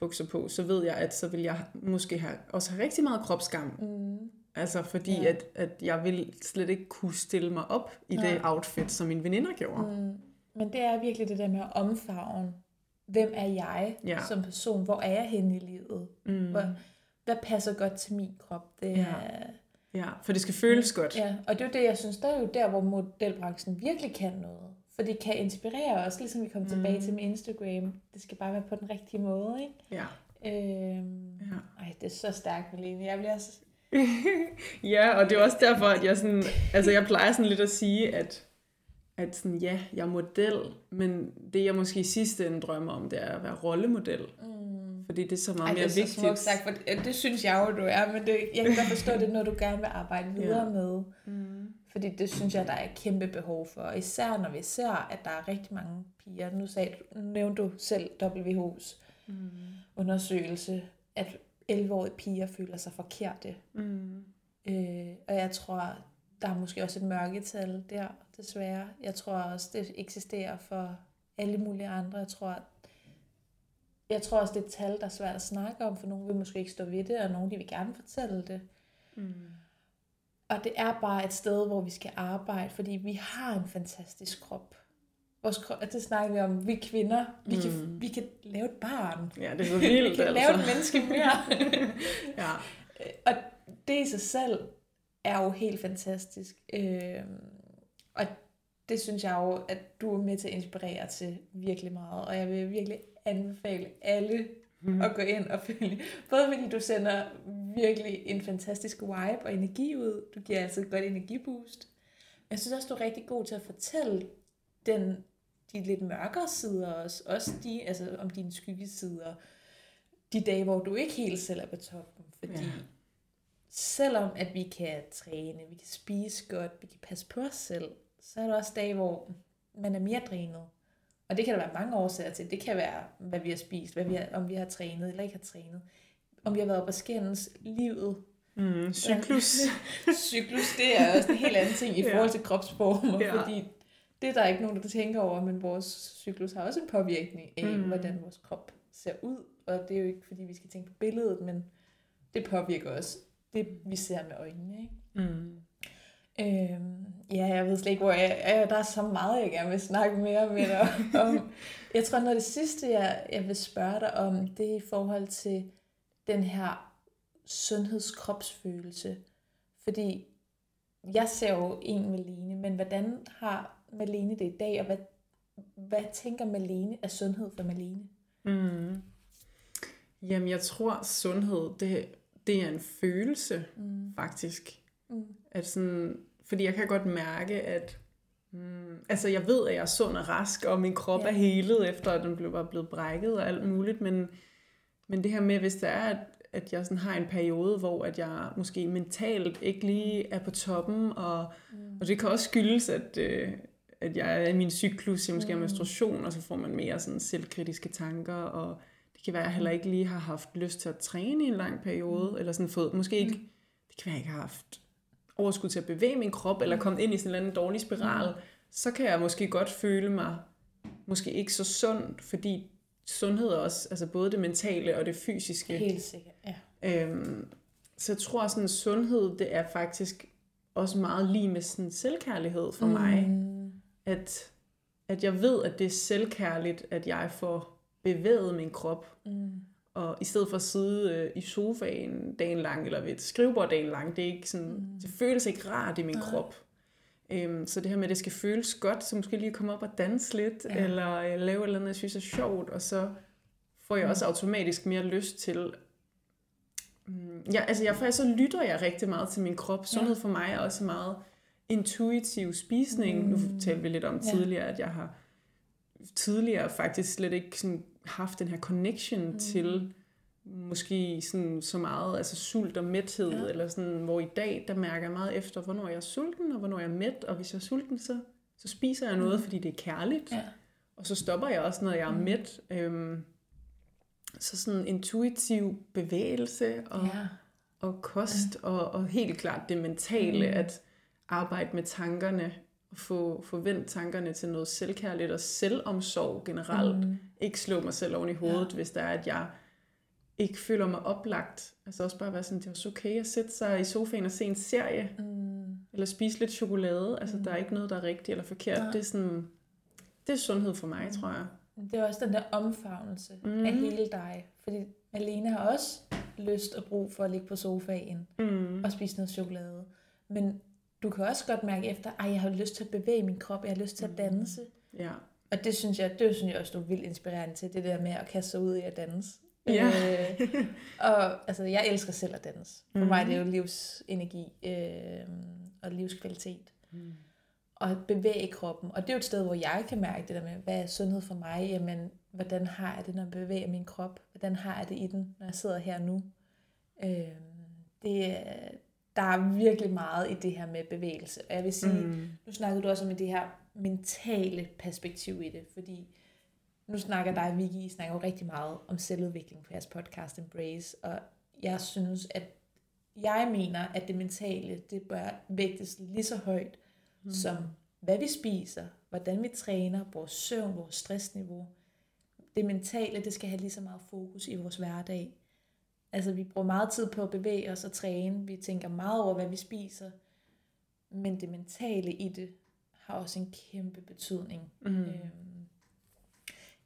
bukser på, så ved jeg, at så vil jeg måske have, også have rigtig meget kropsskam. mm, Altså fordi, Ja. at, at jeg vil slet ikke kunne stille mig op i Nej. det outfit, som mine veninder gjorde. Mm. Men det er virkelig det der med at omfavne. Hvem er jeg Ja. som person? Hvor er jeg henne i livet? Mm. Hvor, hvad passer godt til min krop? Det Ja. er, Ja, for det skal føles godt. Ja, og det er jo det, jeg synes, der er jo der, hvor modelbranchen virkelig kan noget. For det kan inspirere os, ligesom vi kom mm. tilbage til med Instagram. Det skal bare være på den rigtige måde, ikke? Ja. Øhm, Ja. Ej, det er så stærkt, Malene. Jeg bliver så... ja, og det er også derfor, at jeg sådan, altså jeg plejer sådan lidt at sige, at, at sådan, ja, jeg er model, men det jeg måske i sidste ende drømmer om, det er at være rollemodel. Mm. Fordi det er så meget Ej, det mere er så vigtigt. sagt, for det, det synes jeg jo, du er, men det, jeg kan godt forstå, det er noget, du gerne vil arbejde videre Ja. med. Mm. Fordi det synes jeg, der er et kæmpe behov for. Især når vi ser, at der er rigtig mange piger. Nu sagde, du- nævnte du selv WH's mm. undersøgelse, at 11-årige piger føler sig forkerte. Mm. Øh, og jeg tror, der er måske også et mørketal der, desværre. Jeg tror også, det eksisterer for alle mulige andre. Jeg tror, jeg tror også, det er et tal, der er svært at snakke om, for nogle vil måske ikke stå ved det, og nogle de vil gerne fortælle det. Mm. Og det er bare et sted, hvor vi skal arbejde, fordi vi har en fantastisk krop. Vores krop, det snakker vi om, vi kvinder, vi, mm. kan, vi kan lave et barn. Ja, det er så vildt. vi kan altså. lave et menneske mere. ja. Og det i sig selv er jo helt fantastisk. Øh, og det synes jeg jo, at du er med til at inspirere til virkelig meget. Og jeg vil virkelig anbefale alle mm. at gå ind og følge. Både fordi du sender virkelig en fantastisk vibe og energi ud. Du giver altså et godt energiboost. Men jeg synes også, du er rigtig god til at fortælle den, de lidt mørkere sider også. Også de, altså om dine skyggesider. De dage, hvor du ikke helt selv er på toppen. Fordi ja. selvom at vi kan træne, vi kan spise godt, vi kan passe på os selv, så er der også dage, hvor man er mere drænet. Og det kan der være mange årsager til. Det kan være, hvad vi har spist, hvad vi har, om vi har trænet eller ikke har trænet. Om vi har været på skændes, livet. Mm, cyklus. cyklus, det er også en helt anden ting i forhold til kropsformer, ja. fordi det er der ikke nogen, der tænker over, men vores cyklus har også en påvirkning af, mm. hvordan vores krop ser ud. Og det er jo ikke, fordi vi skal tænke på billedet, men det påvirker også det, vi ser med øjnene. Ikke? Mm. Øhm, ja, jeg ved slet ikke, hvor jeg er. Der er så meget, jeg gerne vil snakke mere med dig om. Jeg tror, noget af det sidste, jeg, jeg vil spørge dig om, det er i forhold til den her sundhedskropsfølelse. Fordi jeg ser jo en Malene, men hvordan har Malene det i dag, og hvad, hvad tænker Malene af sundhed for Malene? Mm. Jamen, jeg tror, sundhed, det, det er en følelse, mm. faktisk. Mm. At sådan, fordi jeg kan godt mærke, at mm, altså jeg ved, at jeg er sund og rask, og min krop ja. er helet, efter at den blev, var blevet brækket og alt muligt, men, men det her med, hvis det er, at, at jeg sådan har en periode, hvor at jeg måske mentalt ikke lige er på toppen, og, mm. og det kan også skyldes, at, øh, at jeg er i min cyklus, jeg måske mm. har menstruation, og så får man mere sådan selvkritiske tanker, og det kan være, at jeg heller ikke lige har haft lyst til at træne i en lang periode, mm. eller sådan fået, måske ikke, mm. det kan være, at jeg ikke har haft overskud til at bevæge min krop, eller komme ind i sådan en eller anden dårlig spiral, mm. så kan jeg måske godt føle mig måske ikke så sund, fordi sundhed er også, altså både det mentale og det fysiske. Helt sikkert, ja. Øhm, så jeg tror, sådan sundhed, det er faktisk også meget lige med sådan selvkærlighed for mm. mig. At, at jeg ved, at det er selvkærligt, at jeg får bevæget min krop. Mm. Og i stedet for at sidde øh, i sofaen dagen lang, eller ved et skrivebord dagen lang, det, er ikke sådan, mm. det føles ikke rart i min ja. krop. Øhm, så det her med, at det skal føles godt, så måske lige komme op og danse lidt, ja. eller øh, lave et eller andet, jeg synes er sjovt, og så får jeg mm. også automatisk mere lyst til... Mm, ja, altså jeg, faktisk så lytter jeg rigtig meget til min krop. Sundhed for mig er også meget intuitiv spisning. Mm. Nu talte vi lidt om ja. tidligere, at jeg har tidligere faktisk slet ikke sådan haft den her connection mm. til måske sådan så meget altså sult og mæthed, ja. eller sådan, hvor i dag, der mærker jeg meget efter, hvornår jeg er sulten, og hvornår jeg er mæt, og hvis jeg er sulten, så, så spiser jeg noget, mm. fordi det er kærligt, ja. og så stopper jeg også, når jeg er mm. mæt. Øhm, så sådan intuitiv bevægelse og, ja. og kost, ja. og, og helt klart det mentale, mm. at arbejde med tankerne, få, få vendt tankerne til noget selvkærligt og selvomsorg generelt. Mm. Ikke slå mig selv oven i hovedet, ja. hvis der er, at jeg ikke føler mig oplagt. Altså også bare være sådan, det er også okay at sætte sig i sofaen og se en serie. Mm. Eller spise lidt chokolade. Altså mm. der er ikke noget, der er rigtigt eller forkert. Ja. Det er sådan, det er sundhed for mig, mm. tror jeg. Det er også den der omfavnelse mm. af hele dig. Fordi Alene har også lyst og brug for at ligge på sofaen mm. og spise noget chokolade. Men du kan også godt mærke efter, at jeg har lyst til at bevæge min krop, jeg har lyst til at mm. danse. Ja. Og det synes jeg, det synes jeg også, du er vildt inspirerende til, det der med at kaste sig ud i at danse. Ja. øh, og altså, jeg elsker selv at danse. For mm. mig det er jo livsenergi øh, og livskvalitet. Mm. Og bevæge kroppen. Og det er jo et sted, hvor jeg kan mærke det der med, hvad er sundhed for mig? Jamen, hvordan har jeg det, når jeg bevæger min krop? Hvordan har jeg det i den, når jeg sidder her nu? Øh, det, der er virkelig meget i det her med bevægelse. Og jeg vil sige, mm. nu snakkede du også om det her mentale perspektiv i det, fordi nu snakker dig Vicky, I snakker jo rigtig meget om selvudvikling på jeres podcast Embrace, og jeg synes, at jeg mener, at det mentale, det bør vægtes lige så højt, mm. som hvad vi spiser, hvordan vi træner, vores søvn, vores stressniveau. Det mentale, det skal have lige så meget fokus i vores hverdag. Altså, vi bruger meget tid på at bevæge os og træne. Vi tænker meget over, hvad vi spiser. Men det mentale i det har også en kæmpe betydning. Mm. Øhm,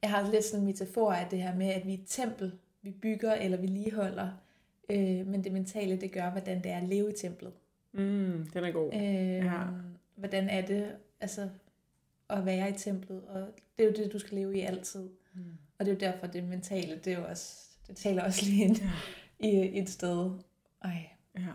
jeg har lidt sådan en metafor af det her med, at vi er et tempel, vi bygger eller vi ligeholder. Øh, men det mentale, det gør, hvordan det er at leve i templet. Mm, den er god. Øh, ja. Hvordan er det altså, at være i templet? Og det er jo det, du skal leve i altid. Mm. Og det er jo derfor, det mentale, det er jo også, det taler også lige ind ja. i et sted. Ej. Ja.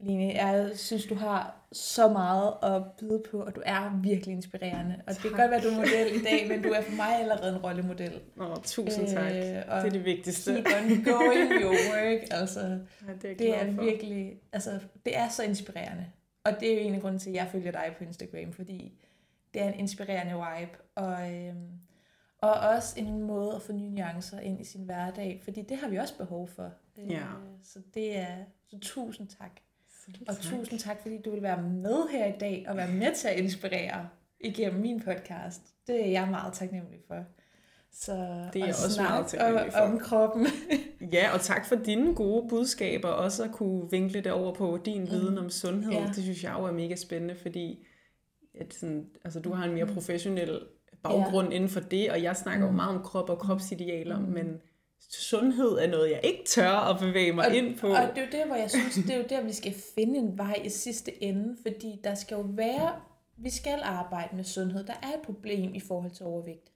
Line, jeg synes, du har så meget at byde på, og du er virkelig inspirerende. Og tak. det kan godt være, du er model i dag, men du er for mig allerede en rollemodel. Åh, tusind tak. Øh, det er det vigtigste. Keep on going your work. Altså, ja, det er, det er virkelig, altså, det er så inspirerende. Og det er jo en af grunden til, at jeg følger dig på Instagram, fordi det er en inspirerende vibe. Og, øhm, og også en måde at få nye nuancer ind i sin hverdag, fordi det har vi også behov for. Ja. Så det er, så tusind tak. Og tak. tusind tak, fordi du vil være med her i dag og være med til at inspirere igennem min podcast. Det er jeg meget taknemmelig for. Så det er jeg også meget taknemmelig for. om kroppen. ja, og tak for dine gode budskaber. Også at kunne vinkle det over på din mm. viden om sundhed. Ja. Det synes jeg jo er mega spændende, fordi at sådan, altså, du har en mere mm. professionel baggrund ja. inden for det, og jeg snakker mm. jo meget om krop og kropsidealer, mm. men sundhed er noget, jeg ikke tør at bevæge mig og, ind på. Og det er jo der, hvor jeg synes, det er jo der, vi skal finde en vej i sidste ende, fordi der skal jo være, vi skal arbejde med sundhed. Der er et problem i forhold til overvægt.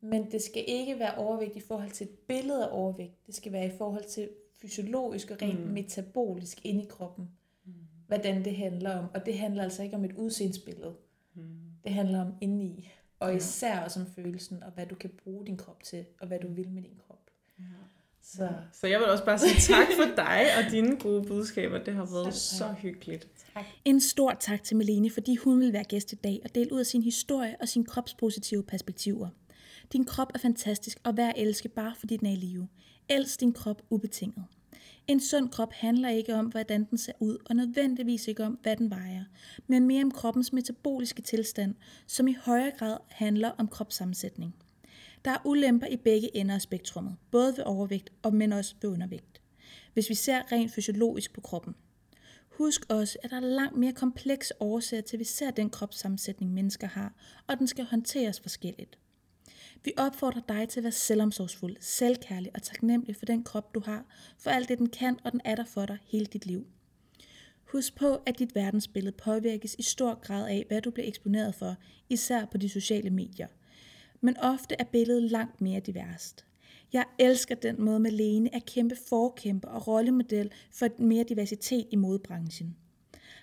Men det skal ikke være overvægt i forhold til et billede af overvægt. Det skal være i forhold til fysiologisk og rent mm. metabolisk inde i kroppen. Mm. Hvordan det handler om. Og det handler altså ikke om et udseendsbillede. Mm. Det handler om indeni. Og især også om følelsen, og hvad du kan bruge din krop til, og hvad du vil med din krop. Så. så jeg vil også bare sige tak for dig og dine gode budskaber. Det har været så, så hyggeligt. Tak. En stor tak til Melene, fordi hun vil være gæst i dag og dele ud af sin historie og sin kropspositive perspektiver. Din krop er fantastisk og værd at elske bare fordi den er i live. Elsk din krop ubetinget. En sund krop handler ikke om, hvordan den ser ud, og nødvendigvis ikke om, hvad den vejer, men mere om kroppens metaboliske tilstand, som i højere grad handler om kropssammensætning. Der er ulemper i begge ender af spektrummet, både ved overvægt og men også ved undervægt, hvis vi ser rent fysiologisk på kroppen. Husk også, at der er langt mere komplekse årsager til, at vi ser den kropssammensætning, mennesker har, og den skal håndteres forskelligt. Vi opfordrer dig til at være selvomsorgsfuld, selvkærlig og taknemmelig for den krop, du har, for alt det, den kan, og den er der for dig hele dit liv. Husk på, at dit verdensbillede påvirkes i stor grad af, hvad du bliver eksponeret for, især på de sociale medier – men ofte er billedet langt mere diverst. Jeg elsker den måde, Malene er kæmpe forkæmper og rollemodel for mere diversitet i modebranchen.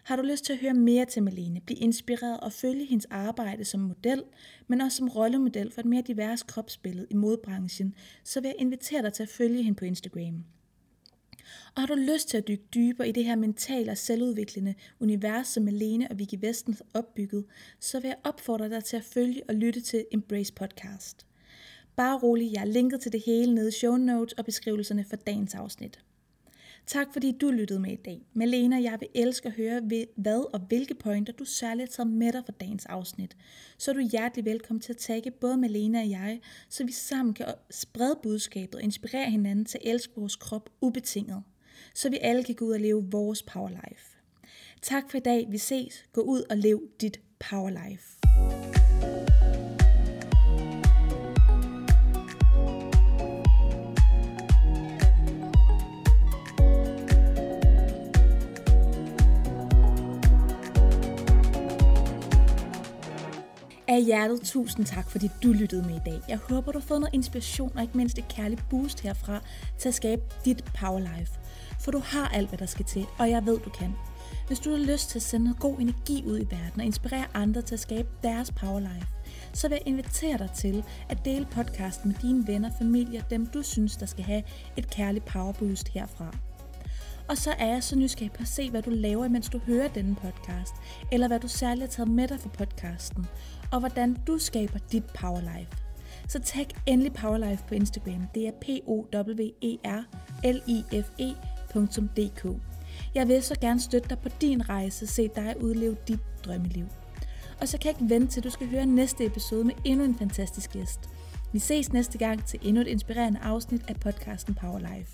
Har du lyst til at høre mere til Malene, blive inspireret og følge hendes arbejde som model, men også som rollemodel for et mere divers kropsbillede i modebranchen, så vil jeg invitere dig til at følge hende på Instagram. Og har du lyst til at dykke dybere i det her mentale og selvudviklende univers, som Malene og Vicky Vesten har opbygget, så vil jeg opfordre dig til at følge og lytte til Embrace Podcast. Bare rolig, jeg har linket til det hele nede i show notes og beskrivelserne for dagens afsnit. Tak fordi du lyttede med i dag. Malene og jeg vil elske at høre, hvad og hvilke pointer du særligt tager med dig for dagens afsnit. Så er du hjertelig velkommen til at tagge både Malene og jeg, så vi sammen kan sprede budskabet og inspirere hinanden til at elske vores krop ubetinget så vi alle kan gå ud og leve vores power life. Tak for i dag. Vi ses. Gå ud og lev dit power life. Af hjertet tusind tak, fordi du lyttede med i dag. Jeg håber, du har fået noget inspiration og ikke mindst et kærligt boost herfra til at skabe dit power life for du har alt, hvad der skal til, og jeg ved, du kan. Hvis du har lyst til at sende noget god energi ud i verden og inspirere andre til at skabe deres powerlife, så vil jeg invitere dig til at dele podcasten med dine venner, familie og dem, du synes, der skal have et kærligt powerboost herfra. Og så er jeg så nysgerrig på at se, hvad du laver, mens du hører denne podcast, eller hvad du særligt har taget med dig fra podcasten, og hvordan du skaber dit powerlife. så tag endelig Powerlife på Instagram. Det er p o w e r l i f edk Jeg vil så gerne støtte dig på din rejse, se dig udleve dit drømmeliv. Og så kan jeg ikke vente til, du skal høre næste episode med endnu en fantastisk gæst. Vi ses næste gang til endnu et inspirerende afsnit af podcasten Powerlife.